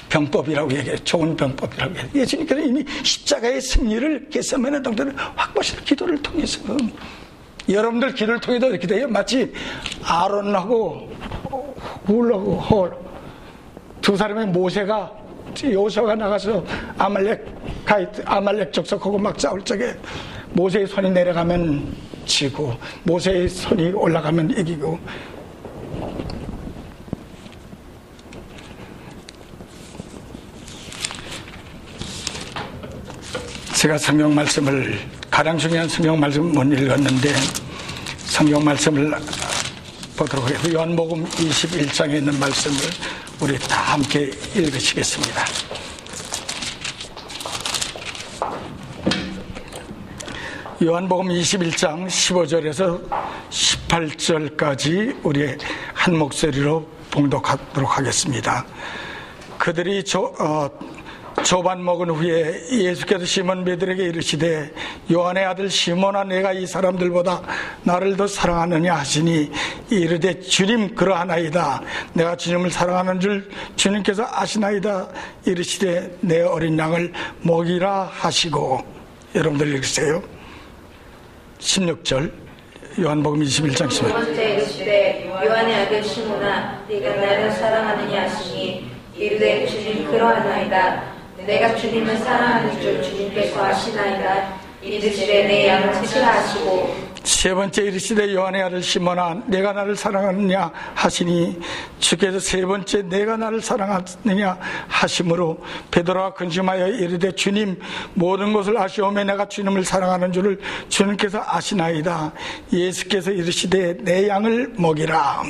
병법이라고 얘기해 좋은 병법이라고 얘기해 예수님께서 이미 십자가의 승리를 개선면의 동들을 확보하신 기도를 통해서 여러분들 기도를 통해서 이렇게 돼요. 마치 아론하고 훌하고 홀 두 사람의 모세가 요서가 나가서 아말렉 가이트 아말렉 족속하고 막 싸울 적에 모세의 손이 내려가면 지고 모세의 손이 올라가면 이기고 제가 성경 말씀을 가장 중요한 성경 말씀 못 읽었는데 성경 말씀을 보도록 해요. 요한복음 21장에 있는 말씀을 우리 다 함께 읽으시겠습니다. 요한복음 21장 15절에서 18절까지 우리 한 목소리로 봉독하도록 하겠습니다. 그들이 저, 어, 조반 먹은 후에 예수께서 시몬 베드에게 이르시되 요한의 아들 시몬아 내가 이 사람들보다 나를 더 사랑하느냐 하시니 이르되 주님 그러하나이다. 내가 주님을 사랑하는 줄 주님께서 아시나이다. 이르시되 내 어린 양을 먹이라 하시고. 여러분들 읽으세요. 16절 요한복음 21장 10절 두 번째 이르시되 요한의 아들 시몬아 네가 나를 사랑하느냐 하시니 이르되 주님 그러하나이다 내가 주님을 사랑하는 줄 주님께서 아시나이다. 이르시되 내 양을 치하시고 세 번째 이르시되 요한의 아들 시몬아 내가 나를 사랑하느냐 하시니 주께서 세 번째 내가 나를 사랑하느냐 하심으로 베드로가 근심하여 이르되 주님 모든 것을 아시오매 내가 주님을 사랑하는 줄을 주님께서 아시나이다. 예수께서 이르시되 내 양을 먹이라.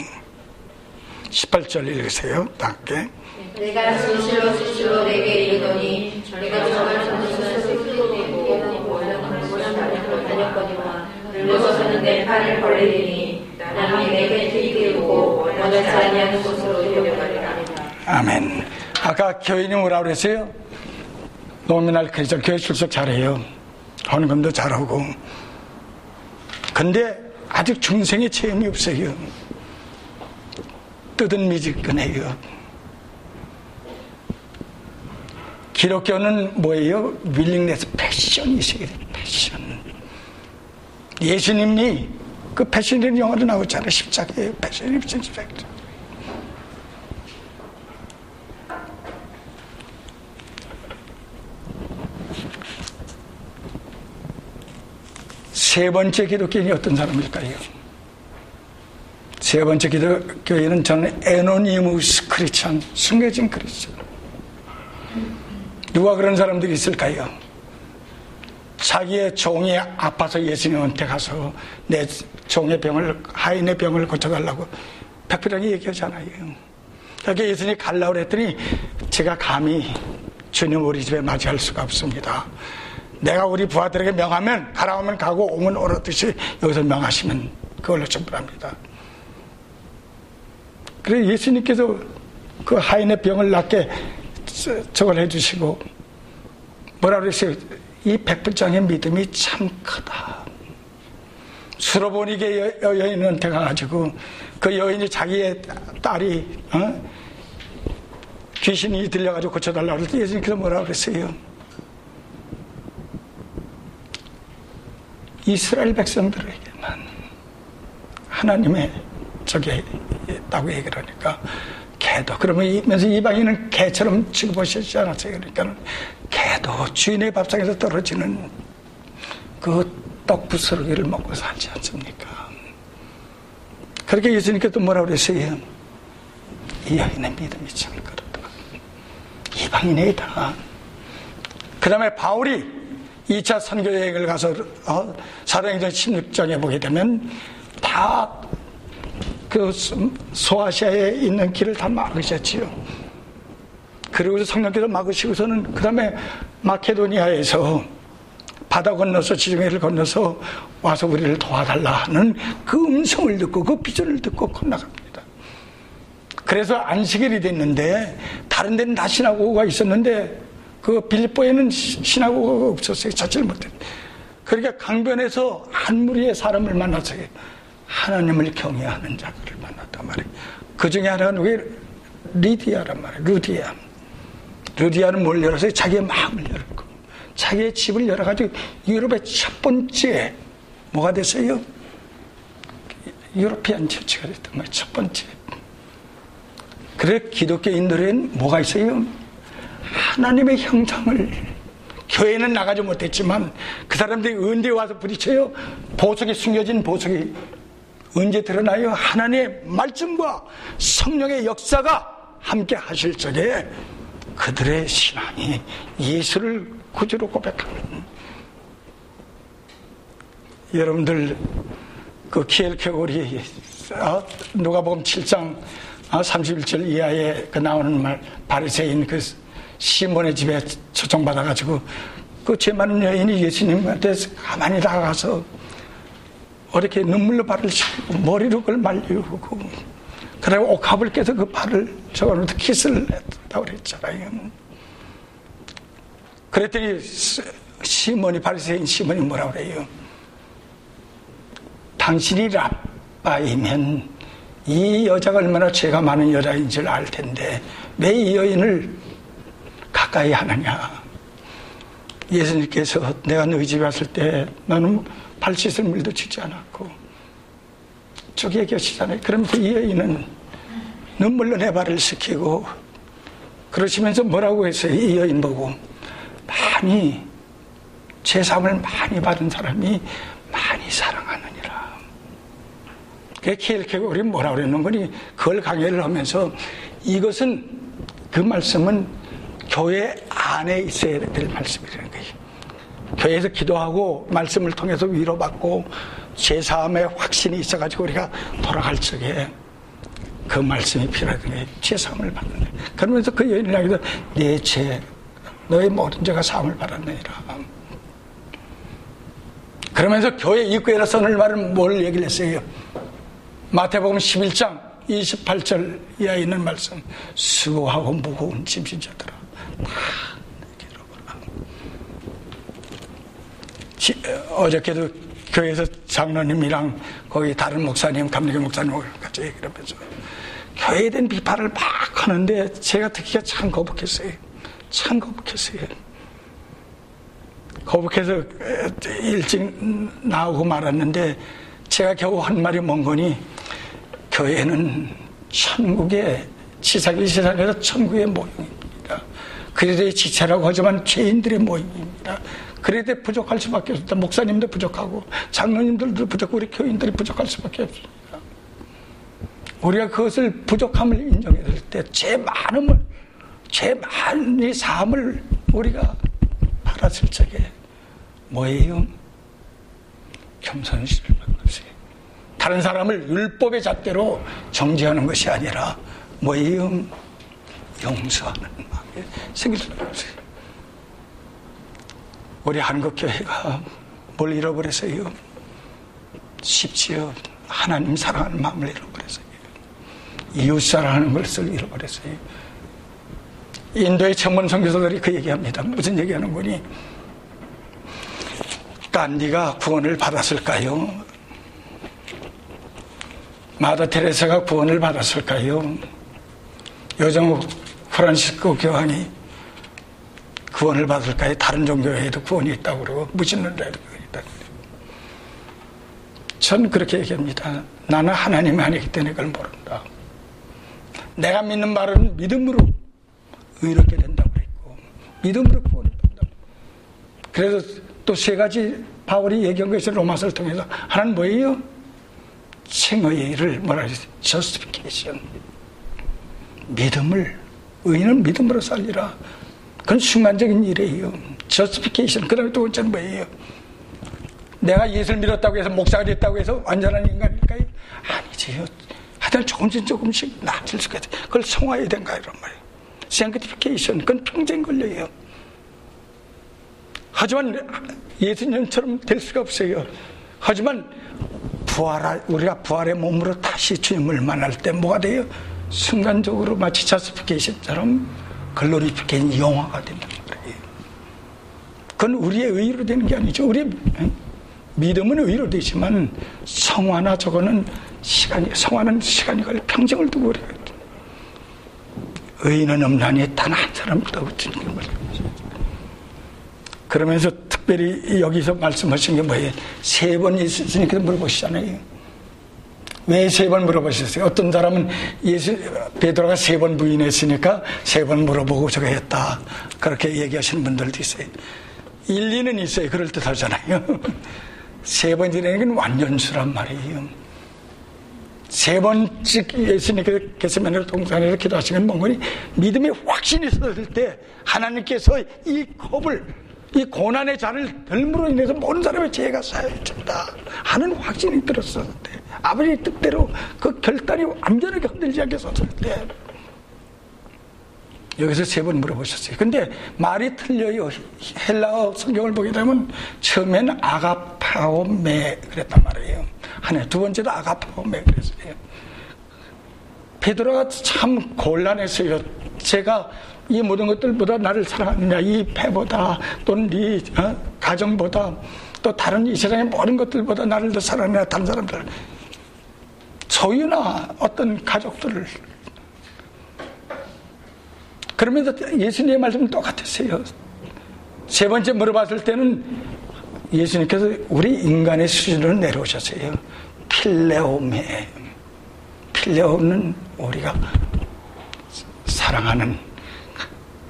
18절 읽으세요. 함께 내가 진실로 진실로 내게 이르노니 내가 정말 정말 슬프고 원하는 것을 다녔거니와 늙어서는 내 팔을 벌리니 남이 내게 들이고 원하지 아니하는 곳으로 데려가리라. 아멘. 아까 교인이 뭐라 그랬어요? 노미날 크리스천 교회 출석 잘해요. 헌금도 잘하고. 근데 아직 중생의 체험이 없어요. 뜯은 미지근해요 기독교는 뭐예요? 윌링네스 패션이 있어야 돼 패션. 예수님이 그 패션이라는 영화도 나오잖아요. 십자가에 패션이 십자가 세 번째 기독교인이 어떤 사람일까요? 세 번째 기독교인은 저는 에노니무스 크리스천 숨겨진 크리스천 누가 그런 사람들이 있을까요? 자기의 종이 아파서 예수님한테 가서 내 종의 병을 하인의 병을 고쳐달라고 백필하게 얘기하잖아요. 그렇게 예수님이 갈라고 그랬더니 제가 감히 주님 우리 집에 맞이할 수가 없습니다. 내가 우리 부하들에게 명하면 가라오면 가고 오면 오르듯이 여기서 명하시면 그걸로 충분합니다. 그래 예수님께서 그 하인의 병을 낫게 저걸 해주시고 뭐라 그랬어요? 이 백불장의 믿음이 참 크다. 수로보니게 여인한테 가가지고 그 여인이 자기의 딸이 어? 귀신이 들려가지고 고쳐달라고 그랬더니 예수님께서 뭐라 그랬어요? 이스라엘 백성들에게만 하나님의 저게 있다고 얘기를 하니까 개도 그러면서 이방인은 개처럼 취급하시지 않았어요. 그러니까 개도 주인의 밥상에서 떨어지는 그 떡 부스러기를 먹고 살지 않습니까? 그렇게 예수님께서 뭐라 그랬어요? 이 여인의 믿음이 참 그렇다. 이방인이다. 그 다음에 바울이 2차 선교 여행을 가서 어, 사도행전 16장에 보게 되면 다 그 소아시아에 있는 길을 다 막으셨지요. 그리고 성령께서 막으시고서는 그 다음에 마케도니아에서 바다 건너서 지중해를 건너서 와서 우리를 도와달라 하는 그 음성을 듣고 그 비전을 듣고 건너갑니다. 그래서 안식일이 됐는데 다른 데는 다 시나고가 있었는데 그 빌립보에는 시나고가 없었어요. 찾지를 못했 그러니까 강변에서 한 무리의 사람을 만나서 하나님을 경외하는 자들을 만났단 말이에요. 그 중에 하나가 누구 리디아란 말이에요. 루디아. 루디아는 뭘 열었어요? 자기의 마음을 열고 자기의 집을 열어가지고 유럽의 첫 번째 뭐가 됐어요? 유로피안 처치가 됐던 거예요. 첫 번째. 그래 기독교인들은 뭐가 있어요? 하나님의 형상을 교회는 나가지 못했지만 그 사람들이 언제 와서 부딪혀요? 보석이 숨겨진 보석이 언제 드러나요? 하나님의 말씀과 성령의 역사가 함께 하실 적에 그들의 신앙이 예수를 구주로 고백하는 여러분들 그 키엘케골이 어, 누가복음 7장 31절 어, 이하에 그 나오는 말 바리새인 그 시몬의 집에 초청받아가지고 그 죄 많은 여인이 예수님한테 가만히 다가가서 이렇게 눈물로 발을 씻고 머리로 그걸 말리고 그리고 옥합을 깨서 그 발을 저거로 키스를 했다고 그랬잖아요. 그랬더니 시몬이 바리새인 시몬이 뭐라 그래요? 당신이 라빠이면 이 여자가 얼마나 죄가 많은 여자인 줄 알 텐데 왜 이 여인을 가까이 하느냐? 예수님께서 내가 너희 집에 왔을 때 너는 발 씻을 물도 주지 않았고 저기에 계시잖아요. 그러면서 이 여인은 눈물로 내 발을 씻기고 그러시면서 뭐라고 했어요? 이 여인 보고 많이 죄사함을 많이 받은 사람이 많이 사랑하느니라. 그게 키엘케고 우리 뭐라 그러는 거니? 그걸 강의를 하면서 이것은 그 말씀은 교회 안에 있어야 될 말씀이라는 거예요. 교회에서 기도하고 말씀을 통해서 위로받고 죄사함의 확신이 있어가지고 우리가 돌아갈 적에 그 말씀이 필요하던 게 죄사함을 받는 거예요. 그러면서 그 여인을 향해서 내 죄, 너의 모든 죄가 사함을 받았느니라. 그러면서 교회 입구에라 선을 말은 뭘 얘기를 했어요? 마태복음 11장 28절 이하에 있는 말씀 수고하고 무거운 짐진 자들아 어저께도 교회에서 장로님이랑 거기 다른 목사님, 감리교 목사님 같이 얘기를 하면서 교회에 대한 비판을 막 하는데 제가 듣기가 참 거북했어요. 참 거북했어요. 거북해서 일찍 나오고 말았는데 제가 겨우 한 말이 뭔 거니 교회는 천국의 지상의 세상에서 천국의 모형입니다. 그들의 지체라고 하지만 죄인들의 모형입니다. 그래도 부족할 수밖에 없습니다. 목사님도 부족하고 장로님들도 부족하고 우리 교인들이 부족할 수밖에 없습니다. 우리가 그것을 부족함을 인정해야 될 때 제 많음을 제 많이 사함을 우리가 받았을 적에 뭐예요? 겸손심을 것이 다른 사람을 율법의 잣대로 정죄하는 것이 아니라 뭐예요? 용서하는 마음이 생길 수 없어요. 우리 한국교회가 뭘 잃어버렸어요? 쉽지요. 하나님 사랑하는 마음을 잃어버렸어요. 이웃 사랑하는 것을 잃어버렸어요. 인도의 천문 선교사들이 그 얘기합니다. 무슨 얘기하는 거니? 깐디가 구원을 받았을까요? 마더 테레사가 구원을 받았을까요? 요정욱 프란시스코 교황이 구원을 받을까요? 다른 종교에도 구원이 있다고 그러고 무신론자에도 구원이 있다고 그래요. 전 그렇게 얘기합니다. 나는 하나님이 아니기 때문에 그걸 모른다. 내가 믿는 말은 믿음으로 의롭게 된다고 그랬고 믿음으로 구원을 받는다. 그래서 또 세 가지 바울이 얘기한 것이 로마서를 통해서 하나는 뭐예요? 칭의를 뭐라 그랬어요? justification. 믿음을 의인은 믿음으로 살리라. 그건 순간적인 일이에요. justification. 그 다음에 또 번째는 뭐예요? 내가 예수를 믿었다고 해서 목사가 됐다고 해서 완전한 인간일까요? 아니지요. 하여튼 조금씩 조금씩 나아질 수가 있어요. 그걸 성화해야 된가 이런 말이에요. sanctification. 그건 평생 걸려요. 하지만 예수님처럼 될 수가 없어요. 하지만 부활, 우리가 부활의 몸으로 다시 주님을 만날 때 뭐가 돼요? 순간적으로 마치 자스피케이션처럼 글로리피케인 영화가 된단 말이에요. 그건 우리의 의로 되는 게 아니죠. 우리의 믿음은 의로 되지만 성화나 저거는 시간이, 성화는 시간이 걸려 평생을 두고 그래요. 의인은 없나니 단 한 사람도 없으니까. 그러면서 특별히 여기서 말씀하신 게 뭐예요? 세 번 있으니까 물어보시잖아요. 왜 세 번 물어보셨어요? 어떤 사람은 예수, 베드로가 세 번 부인했으니까 세 번 물어보고 저거 했다. 그렇게 얘기하시는 분들도 있어요. 일리는 있어요. 그럴 듯 하잖아요. [laughs] 세 번이라는 건 완전수란 말이에요. 세 번씩 예수님께서 맨날 동산에서 기도하시는 뭔거니 믿음의 확신이 있었을 때 하나님께서 이 컵을 이 고난의 잔을 덜므로 인해서 모든 사람의 죄가 쌓여진다 하는 확신이 들었을 때 아버지 뜻대로 그 결단이 완전하게 흔들지 않게 섰을 때 여기서 세 번 물어보셨어요. 근데 말이 틀려요. 헬라어 성경을 보게 되면 처음에는 아가파오메 그랬단 말이에요. 하나 두 번째도 아가파오메 그랬어요. 베드로가 참 곤란했어요. 제가 이 모든 것들보다 나를 사랑하느냐 이 배보다 또는 네 어? 가정보다 또 다른 이 세상의 모든 것들보다 나를 더 사랑하느냐 다른 사람들 소유나 어떤 가족들을 그러면서 예수님의 말씀은 똑같았어요. 세 번째 물어봤을 때는 예수님께서 우리 인간의 수준으로 내려오셨어요. 필레오예요. 필레오는 우리가 사랑하는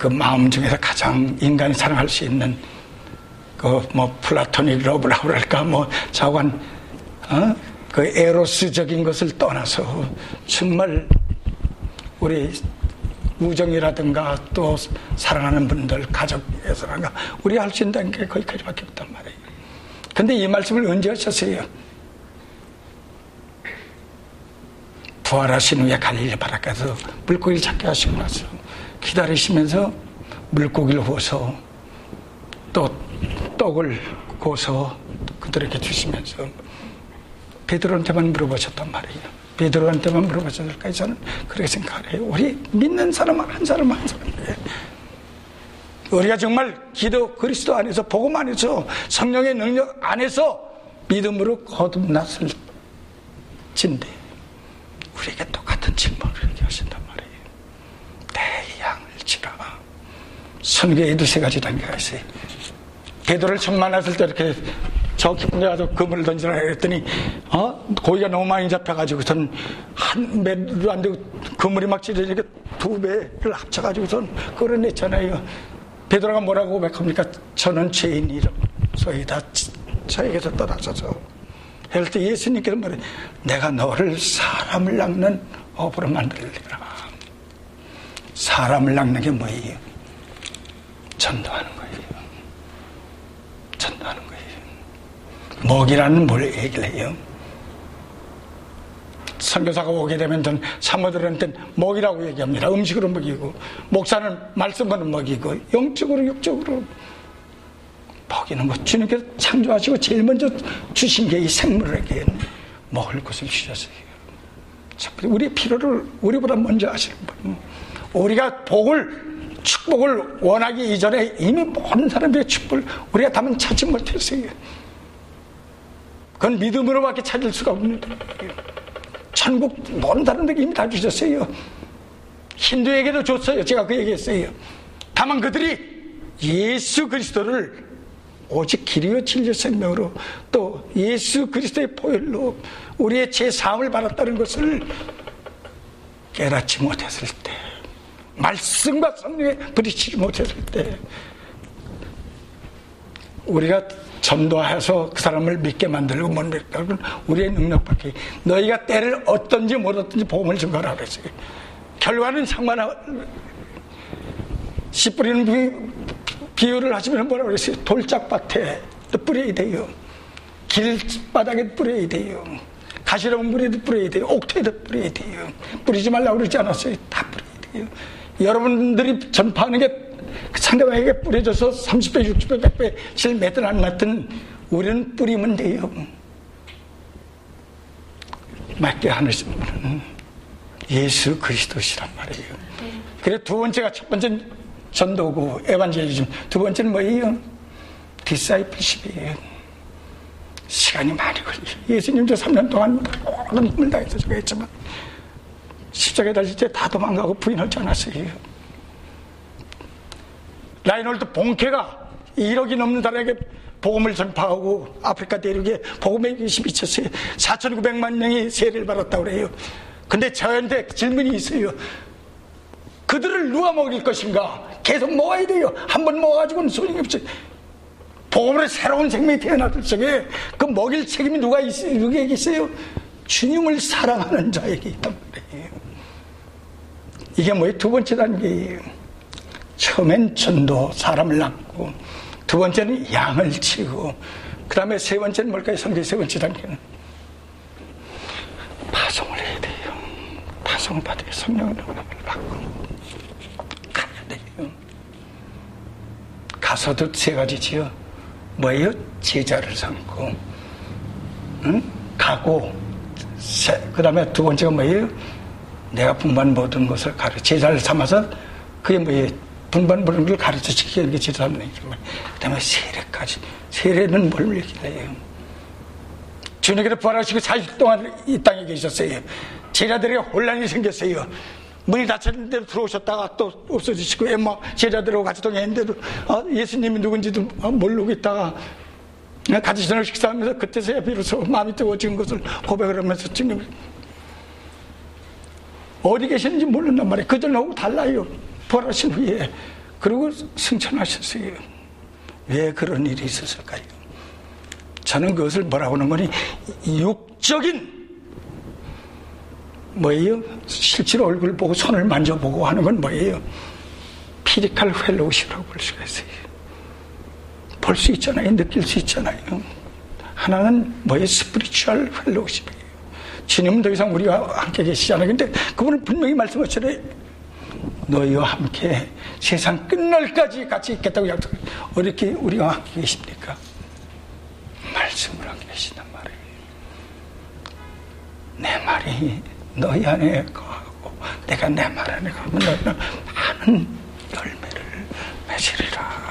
그 마음 중에서 가장 인간이 사랑할 수 있는 그 뭐 플라토닉 러브라고 할까 뭐 자관 어? 그 에로스적인 것을 떠나서 정말 우리 우정이라든가 또 사랑하는 분들 가족에서라든가 우리 할 수 있는 게 거기까지밖에 없단 말이에요. 근데 이 말씀을 언제 하셨어요? 부활하신 후에 갈릴리 바닷가에서 물고기를 잡게 하시고 나서 기다리시면서 물고기를 구워서 또 떡을 구워서 그들에게 주시면서 베드로한테만 물어보셨단 말이에요. 베드로한테만 물어보셨을까 저는 그렇게 생각해요. 우리 믿는 사람 한 사람 한 사람이에요. 우리가 정말 기도 그리스도 안에서 복음 안에서 성령의 능력 안에서 믿음으로 거듭났을 진데 우리에게 똑같은 질문을 하신단 말이에요. 내 양을 치라. 선교에도 세 가지 단계가 있어요. 베드로를 처음 만났을 때 이렇게 저 깊은 데 가서 그물을 던지라 그랬더니 어? 고기가 너무 많이 잡혀가지고선 한 배도 안 되고 그물이 막 찢어지니까 두 배를 합쳐가지고선 끌어냈잖아요. 베드로가 뭐라고 고백합니까? 저는 죄인이라 소위 다 저에게서 떠나서서 할때 예수님께서 말해 내가 너를 사람을 낚는 업으로 만들리라. 사람을 낚는 게 뭐예요? 전도하는 거예요. 전도하는 거예요. 먹이라는 뭘 얘기를 해요? 선교사가 오게 되면 전 사모들한테 먹이라고 얘기합니다. 음식으로 먹이고 목사는 말씀으로 먹이고 영적으로 육적으로 먹이는 것 주님께서 창조하시고 제일 먼저 주신 게 이 생물에게 먹을 것을 주셨어요. 우리의 필요를 우리보다 먼저 하시는 분. 우리가 복을 축복을 원하기 이전에 이미 모든 사람들의 축복을 우리가 다만 찾지 못했어요. 그건 믿음으로밖에 찾을 수가 없는 거예요. 천국 모든 사람들이 이미 다 주셨어요. 힌두에게도 줬어요. 제가 그 얘기했어요. 다만 그들이 예수 그리스도를 오직 길이요 진리 생명으로 또 예수 그리스도의 보혈로 우리의 제 사함을 받았다는 것을 깨닫지 못했을 때 말씀과 성령에 부딪히지 못했을 때 우리가 전도해서 그 사람을 믿게 만들고 못 믿게 하고 우리의 능력밖에 너희가 때를 어떤지 못 어떤지 복음을 증거하라 그랬어요. 결과는 상관하 씨 뿌리는 비, 유를 하시면 뭐라 그랬어요? 돌짝밭에 또 뿌려야 돼요. 길바닥에 뿌려야 돼요. 가시덤 뿌려도 뿌려야 돼요. 옥토에도 뿌려야 돼요. 뿌리지 말라고 그러지 않았어요. 다 뿌려야 돼요 여러분들이 전파하는 게 상대방에게 뿌려져서 30배, 60배, 100배 실 맺든 안 맺든 우리는 뿌리면 돼요. 맞게 하늘신 분은 예수 그리스도시란 말이에요. 그래 두 번째가 첫 번째 전도고 에반젤리즘 두 번째는 뭐예요? 디사이플십이에요. 시간이 많이 걸려요. 예수님도 3년 동안 모든 힘을 다해서 제가 했지만 십자가에 달릴 때 다 도망가고 부인하지 않았어요. 라이놀드 본케가 1억이 넘는 사람에게 복음을 전파하고 아프리카 대륙에 복음의 빛이 비쳤어요. 4,900만 명이 세례를 받았다고 그래요. 근데 저한테 질문이 있어요. 그들을 누가 먹일 것인가? 계속 먹어야 돼요. 한번 먹어가지고는 소용이 없어요. 복음으로 새로운 생명이 태어났을 적에 그 먹일 책임이 누가 있어요? 누구에게 있어요? 주님을 사랑하는 자에게 있단 말이에요. 이게 뭐예요? 두 번째 단계예요. 처음엔 전도 사람을 낳고 두 번째는 양을 치고 그 다음에 세 번째는 뭘까요? 성경 세 번째 단계는 파송을 해야 돼요. 파송을 받아야 성령의 능력을 받고 가야 돼요. 가서도 세 가지지요. 뭐예요? 제자를 삼고 응? 가고 그 다음에 두 번째가 뭐예요? 내가 분반 모든 것을 가르 제자를 삼아서 그게 뭐예요? 분반 모든 걸 가르쳐 지키는 게 제자는 얘기만. 그 다음에 세례까지. 세례는 뭘 얘기해요? 주님께서 부활하시고 40일 동안 이 땅에 계셨어요. 제자들에게 혼란이 생겼어요. 문이 닫혔는데 들어오셨다가 또 없어지시고 엠마 제자들하고 같이 동행했는데도 어, 예수님이 누군지도 모르고 있다가 같이 저녁 식사하면서 그때서야 비로소 마음이 뜨거워진 것을 고백을 하면서 주님 어디 계시는지 모른단 말이에요. 그전하고 달라요. 부활하신 후에. 그리고 승천하셨어요. 왜 그런 일이 있었을까요? 저는 그것을 뭐라고 하는 거니 육적인 뭐예요? 실제로 얼굴 보고 손을 만져보고 하는 건 뭐예요? physical fellowship이라고 볼 수가 있어요. 볼 수 있잖아요. 느낄 수 있잖아요. 하나는 뭐예요? spiritual fellowship이에요. 주님은 더 이상 우리와 함께 계시잖아요. 근데 그분은 분명히 말씀하시래 너희와 함께 세상 끝날까지 같이 있겠다고 약속. 어떻게 우리와 함께 계십니까? 말씀을 하고 계신단 말이에요. 내 말이 너희 안에 거하고 내가 내 말 안에 거하면 너희는 많은 열매를 맺으리라.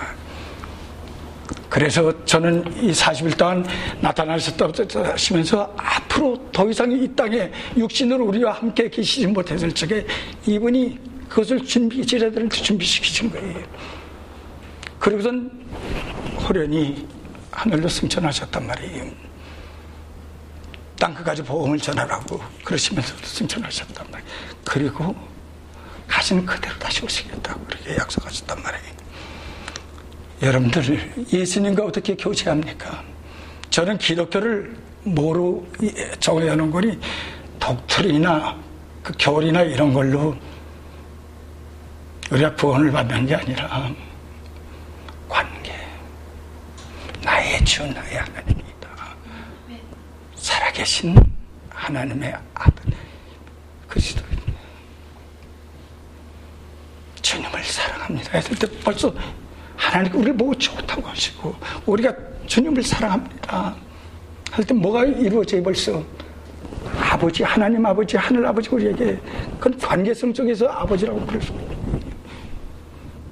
그래서 저는 이 40일 동안 나타나셨다 하시면서 앞으로 더 이상 이 땅에 육신으로 우리와 함께 계시지 못했을 적에 이분이 그것을 준비, 제자들한테 준비시키신 거예요. 그리고선 호련히 하늘로 승천하셨단 말이에요. 땅 끝까지 복음을 전하라고 그러시면서 승천하셨단 말이에요. 그리고 가시는 그대로 다시 오시겠다고 그렇게 약속하셨단 말이에요. 여러분들 예수님과 어떻게 교제합니까? 저는 기독교를 뭐로 정해놓은 거니 독트리나 그 교리나 이런 걸로 우리가 구원을 받는 게 아니라 나의 주 나의 하나님이다. 살아계신 하나님의 아들 그리스도입니다. 주님을 사랑합니다. 했을 때 벌써 하나님 우리를 보고 좋다고 하시고 우리가 주님을 사랑합니다. 할 때 뭐가 이루어져요 벌써? 아버지 하나님 아버지 하늘 아버지 우리에게 그건 관계성 속에서 아버지라고 수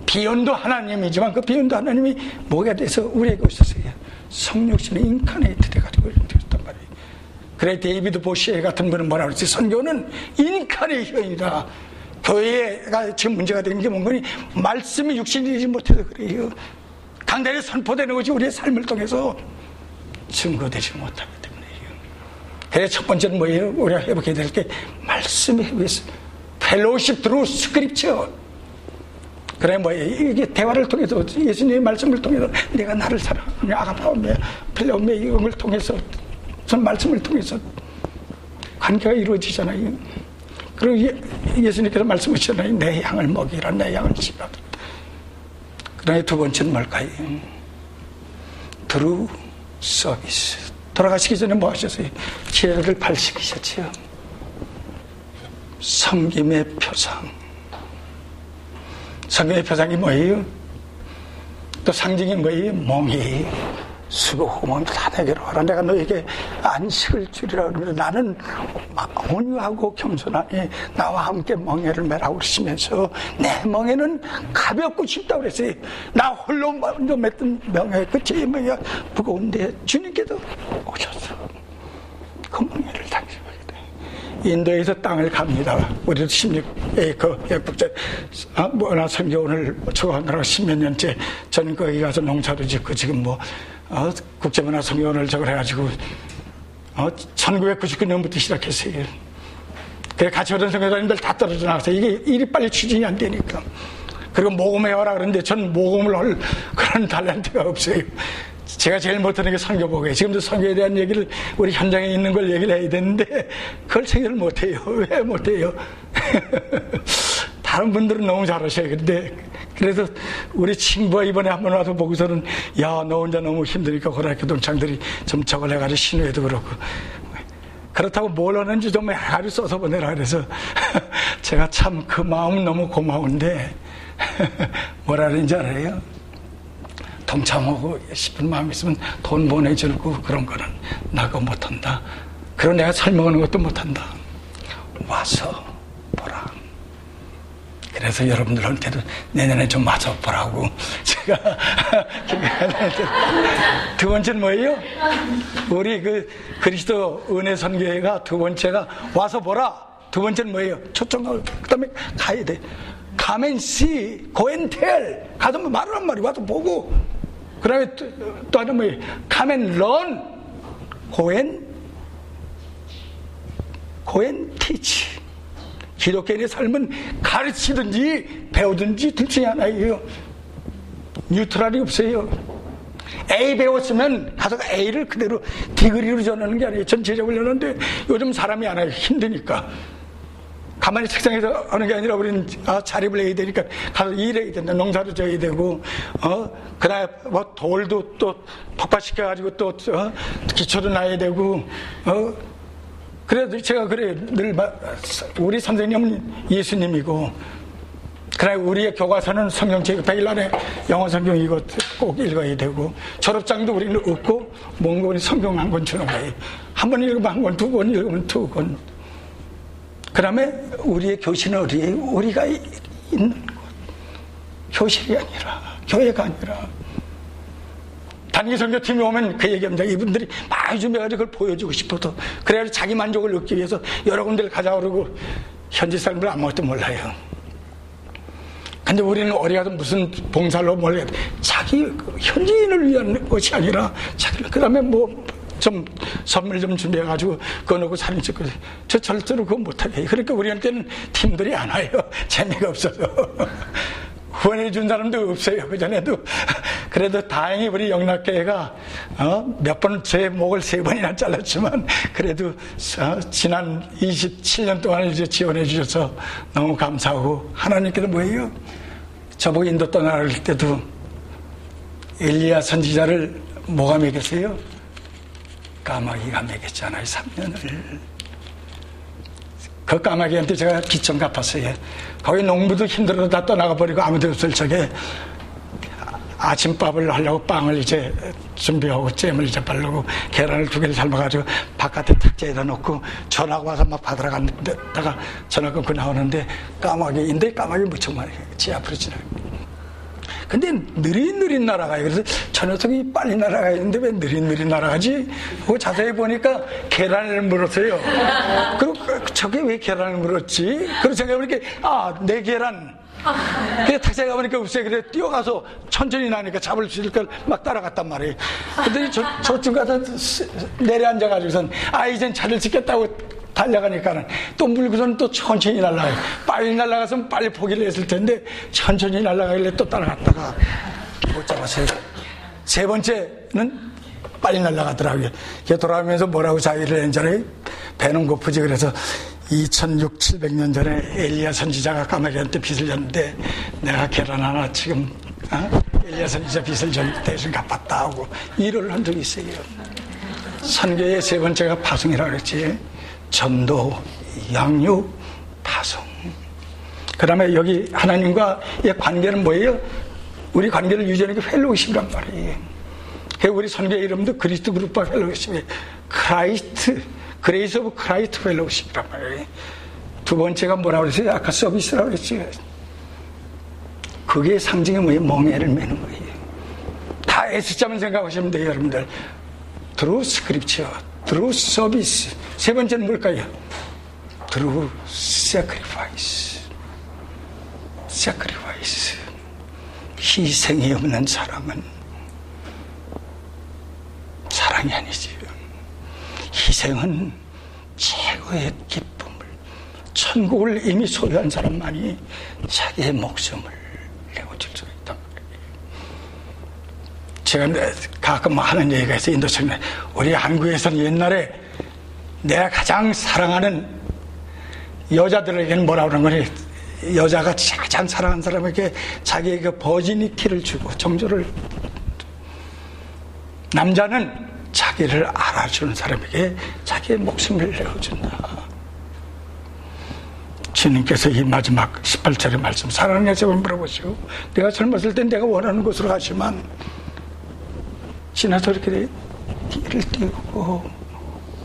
beyond 하나님이지만 그 beyond 하나님이 뭐가 돼서 우리에게 오셨어요? 성육신의 incarnate 돼가지고 되었단 말이에요. 그래 데이비드 보쉬 같은 분은 뭐라 그러지? 선교는 incarnation이다 교회가 지금 문제가 되는 게 뭔가니 말씀이 육신이 되지 못해서 그래요 강단에 선포되는 것이 우리의 삶을 통해서 증거되지 못하기 때문에요. 그래서 첫 번째는 뭐예요? 우리가 회복해야 될게 말씀에 회복해서 펠로십 드루 스크립처 그래 뭐예요? 이게 대화를 통해서 예수님의 말씀을 통해서 내가 나를 사랑하며 아가파오며 필레오며 이걸 통해서 전 말씀을 통해서 관계가 이루어지잖아요. 그리고 예, 수님께서 말씀하시잖아요. 내 양을 먹이라 내 양을 지라. 그다음에 두 번째는 뭘까요? 드루 서비스. 돌아가시기 전에 뭐 하셨어요? 지혜를 발시키셨지요. 섬김의 표상. 섬김의 표상이 뭐예요? 또 상징이 뭐예요? 몽이. 수고 고마다 내게로 와라. 내가 너에게 안식을 주리라. 그러면 나는 온유하고 겸손하니 나와 함께 멍에를 매라고 그러시면서 내 멍에는 가볍고 쉽다고 그랬어요. 나 홀로 먼저 맺던 명예, 그제 멍에가 무거운데 주님께도 오셨어. 그 멍에를 당기고 인도에서 땅을 갑니다. 우리도 16에이커 예국제 뭐나 성교원을 초하느라 십몇 년째 저는 거기 가서 농사도 짓고 지금 뭐 어, 국제문화 성교원을 저걸 해가지고 어, 1999년부터 시작했어요. 그래 같이 오던 성교사님들 다 떨어져 나가서 이게 일이 빨리 추진이 안 되니까 그리고 모금해 와라 그러는데 전 모금을 할 그런 달란트가 없어요. 제가 제일 못하는 게 선교복이에요. 지금도 선교에 대한 얘기를 우리 현장에 있는 걸 얘기를 해야 되는데 그걸 생각을 못해요. [laughs] 왜 못해요? [laughs] 다른 분들은 너무 잘하셔요. 근데 그래서 우리 친구가 이번에 한번 와서 보고서는 야 너 혼자 너무 힘드니까 고등학교 동창들이 좀 저걸 해가지고 신우에도 그렇고 그렇다고 뭘 하는지 좀 하루 써서 보내라 그래서 [laughs] 제가 참 그 마음 너무 고마운데 [laughs] 뭐라 그러는지 알아요? 동참하고 싶은 마음이 있으면 돈 보내주고 그런 거는 나가 못한다. 그리고 내가 설명하는 것도 못한다. 와서. 그래서 여러분들한테도 내년에 좀 와서 보라고 [laughs] 제가 두 번째는 뭐예요? 우리 그 그리스도 은혜 선교회가 두 번째가 와서 보라. 두 번째는 뭐예요? 초청하고 그다음에 가야 돼. 가면 씨, 고엔텔 가서 뭐 말을 한 마리 와서 보고 그 다음에 또, 또 하나 뭐예요? 가면 런, 고엔, 고엔 티치. 기독교인의 삶은 가르치든지 배우든지 둘 중에 하나예요. 뉴트럴이 없어요. A 배웠으면 가서 A를 그대로 디그리로 전하는 게 아니에요. 전체적으로 하는데 요즘 사람이 안 해요. 힘드니까. 가만히 책상에서 하는 게 아니라 우리는 아, 자립을 해야 되니까 가서 일해야 된다. 농사도 져야 되고, 어, 그다음에 뭐 돌도 또 폭파시켜가지고 또, 어, 기초도 놔야 되고, 어, 그래도 제가 그래, 늘, 우리 선생님은 예수님이고, 그래 우리의 교과서는 성경책 100일 안에 영어 성경 이거 꼭 읽어야 되고 졸업장도 우리는 없고 뭔가 우리 성경 한 권 주는 거예요. 한 번 읽으면 한 권, 두 권 읽으면 두 권. 그 다음에 우리의 교실은 어디에 우리가 있는 곳. 교실이 아니라, 교회가 아니라. 단기 선교팀이 오면 그 얘기합니다. 이분들이 많이 준비해가지고 그걸 보여주고 싶어도. 그래야 자기 만족을 얻기 위해서 여러 군데를 가자 그러고 현지 사람들 아무것도 몰라요. 근데 우리는 어디 가서 무슨 봉사로 몰라요. 자기 현지인을 위한 것이 아니라 자기, 그 다음에 뭐 좀 선물 좀 준비해가지고 그거 놓고 사진 찍고 저 절대로 그거 못하게 그러니까 우리한테는 팀들이 안 와요 [laughs] 재미가 없어서 후원해 준 사람도 없어요 그전에도 그래도 다행히 우리 영락교회가 어? 몇번 제 목을 세 번이나 잘랐지만 그래도 어? 지난 27년 동안 이제 지원해 주셔서 너무 감사하고 하나님께서 뭐예요 저보고 인도 떠나갈 때도 엘리야 선지자를 뭐가 먹였어요? 까마귀가 먹였잖아요, 3년을. 그 까마귀한테 제가 빚좀 갚았어요. 거기 농부도 힘들어 다 떠나가 버리고 아무도 없을 적에 아침밥을 하려고 빵을 이제 준비하고 잼을 이제 바르고 계란을 두 개를 삶아가지고 바깥에 탁자에다 놓고 전화가 와서 막 받으러 갔다가 전화 끊고 나오는데 까마귀인데 까마귀 무척 많이 지 앞으로 지나가. 근데 느릿느릿 날아가요. 그래서 저 녀석이 빨리 날아가 있는데 왜 느릿느릿 날아가지? 그 자세히 보니까 계란을 물었어요. 그리고 저게 왜 계란을 물었지? 그래서 생각해보니까 아, 내 계란. 그래 탁자에 가보니까 없어요. 그래 뛰어가서 천천히 나니까 잡을 수 있을 걸 막 따라갔단 말이에요. 그랬더니 저, 저쪽 가서 내려앉아가지고선 아 이젠 차를 짓겠다고 달려가니까는 또 물고선 또 천천히 날아가요. 빨리 날아가서 빨리 포기를 했을 텐데 천천히 날아가길래 또 따라갔다가 못 잡았어요. 세 번째는 빨리 날아가더라고요. 걔 돌아오면서 뭐라고 자기를 했잖아요. 배는 고프지 그래서 2006, 700년 전에 엘리야 선지자가 까마귀한테 빚을 졌는데 내가 계란 하나 지금 어? 엘리야 선지자 빚을 전 대신 갚았다 하고 일을 한 적이 있어요. 선교의 세 번째가 파송이라고 그랬지. 전도, 양육, 파송. 그 다음에 여기 하나님과의 관계는 뭐예요? 우리 관계를 유지하는 게 fellowship이란 말이에요. 우리 선교의 이름도 그리스도 그룹과 fellowship이에요. Christ, Grace of Christ Fellowship이란 말이에요. 두 번째가 뭐라고 그랬어요? 아까 서비스라고 그랬지. 그게 상징이 뭐예요? 멍에를 매는 거예요. 다 S자만 생각하시면 돼요, 여러분들. through Scripture, through service. 세 번째는 뭘까요? through sacrifice. sacrifice. 희생이 없는 사랑은 사랑이 아니지. 희생은 최고의 기쁨을, 천국을 이미 소유한 사람만이 자기의 목숨을 내어줄 수 제가 가끔 하는 얘기가 있어요. 인도처럼. 우리 한국에서는 옛날에 내가 가장 사랑하는 여자들에게는 뭐라고 그러는 거니? 여자가 가장 사랑하는 사람에게 자기의 그 버지니티를 주고 정조를 남자는 자기를 알아주는 사람에게 자기의 목숨을 내어준다. 주님께서 이 마지막 18절의 말씀 사랑하냐 제발 물어보시고 내가 젊었을 때 내가 원하는 곳으로 가시만 지나서 이렇게 길을 띄우고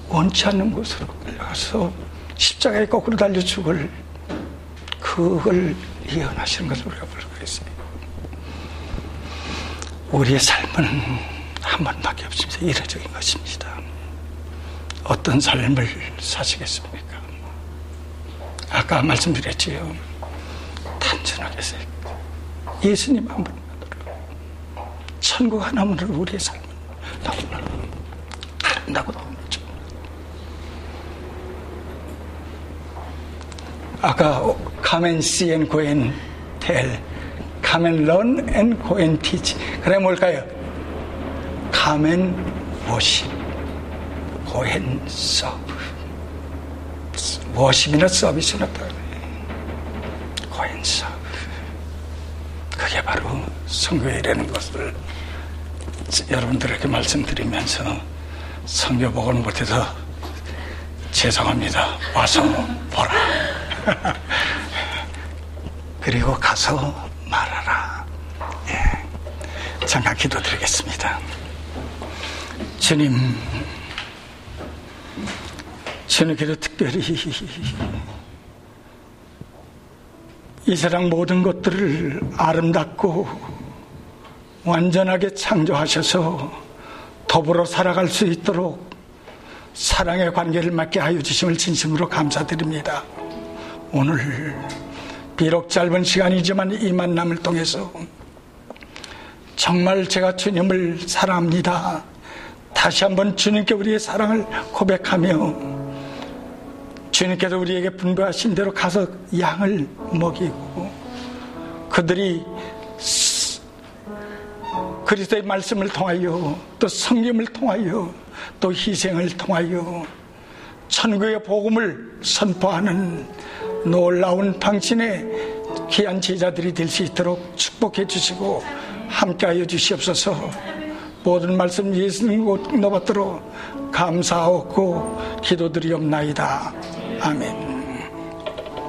원치 않는 곳으로 끌려가서 십자가에 거꾸로 달려 죽을 그걸 예언하시는 것을 우리가 볼 수가 있어요. 우리의 삶은 한 번밖에 없습니다. 이례적인 것입니다. 어떤 삶을 사시겠습니까? 아까 말씀드렸지요. 단순하게 예수님 한 분만으로 천국 하나만으로 우리의 삶은 너무나 아름다고 좋 아까 카멘 시엔 고엔 tell come and learn and go and teach 그래 뭘까요? come and worship go and serve worship이나 서비스나 go and serve 그게 바로 성교회라는 것을 여러분들에게 말씀드리면서 성교복을 못해서 죄송합니다. 와서 보라. [laughs] 그리고 가서 말하라. 예. 잠깐 기도드리겠습니다. 주님, 주님께서 특별히 이 세상 모든 것들을 아름답고 완전하게 창조하셔서 더불어 살아갈 수 있도록 사랑의 관계를 맺게 하여 주심을 진심으로 감사드립니다. 오늘 비록 짧은 시간이지만 이 만남을 통해서 정말 제가 주님을 사랑합니다. 다시 한번 주님께 우리의 사랑을 고백하며 주님께서 우리에게 분부하신 대로 가서 양을 먹이고 그들이 그리스도의 말씀을 통하여 또 성경을 통하여 또 희생을 통하여 천국의 복음을 선포하는 놀라운 당신의 귀한 제자들이 될 수 있도록 축복해 주시고 함께하여 주시옵소서 모든 말씀 예수님 곧 너받도록 감사하고 기도드리옵나이다. 아멘.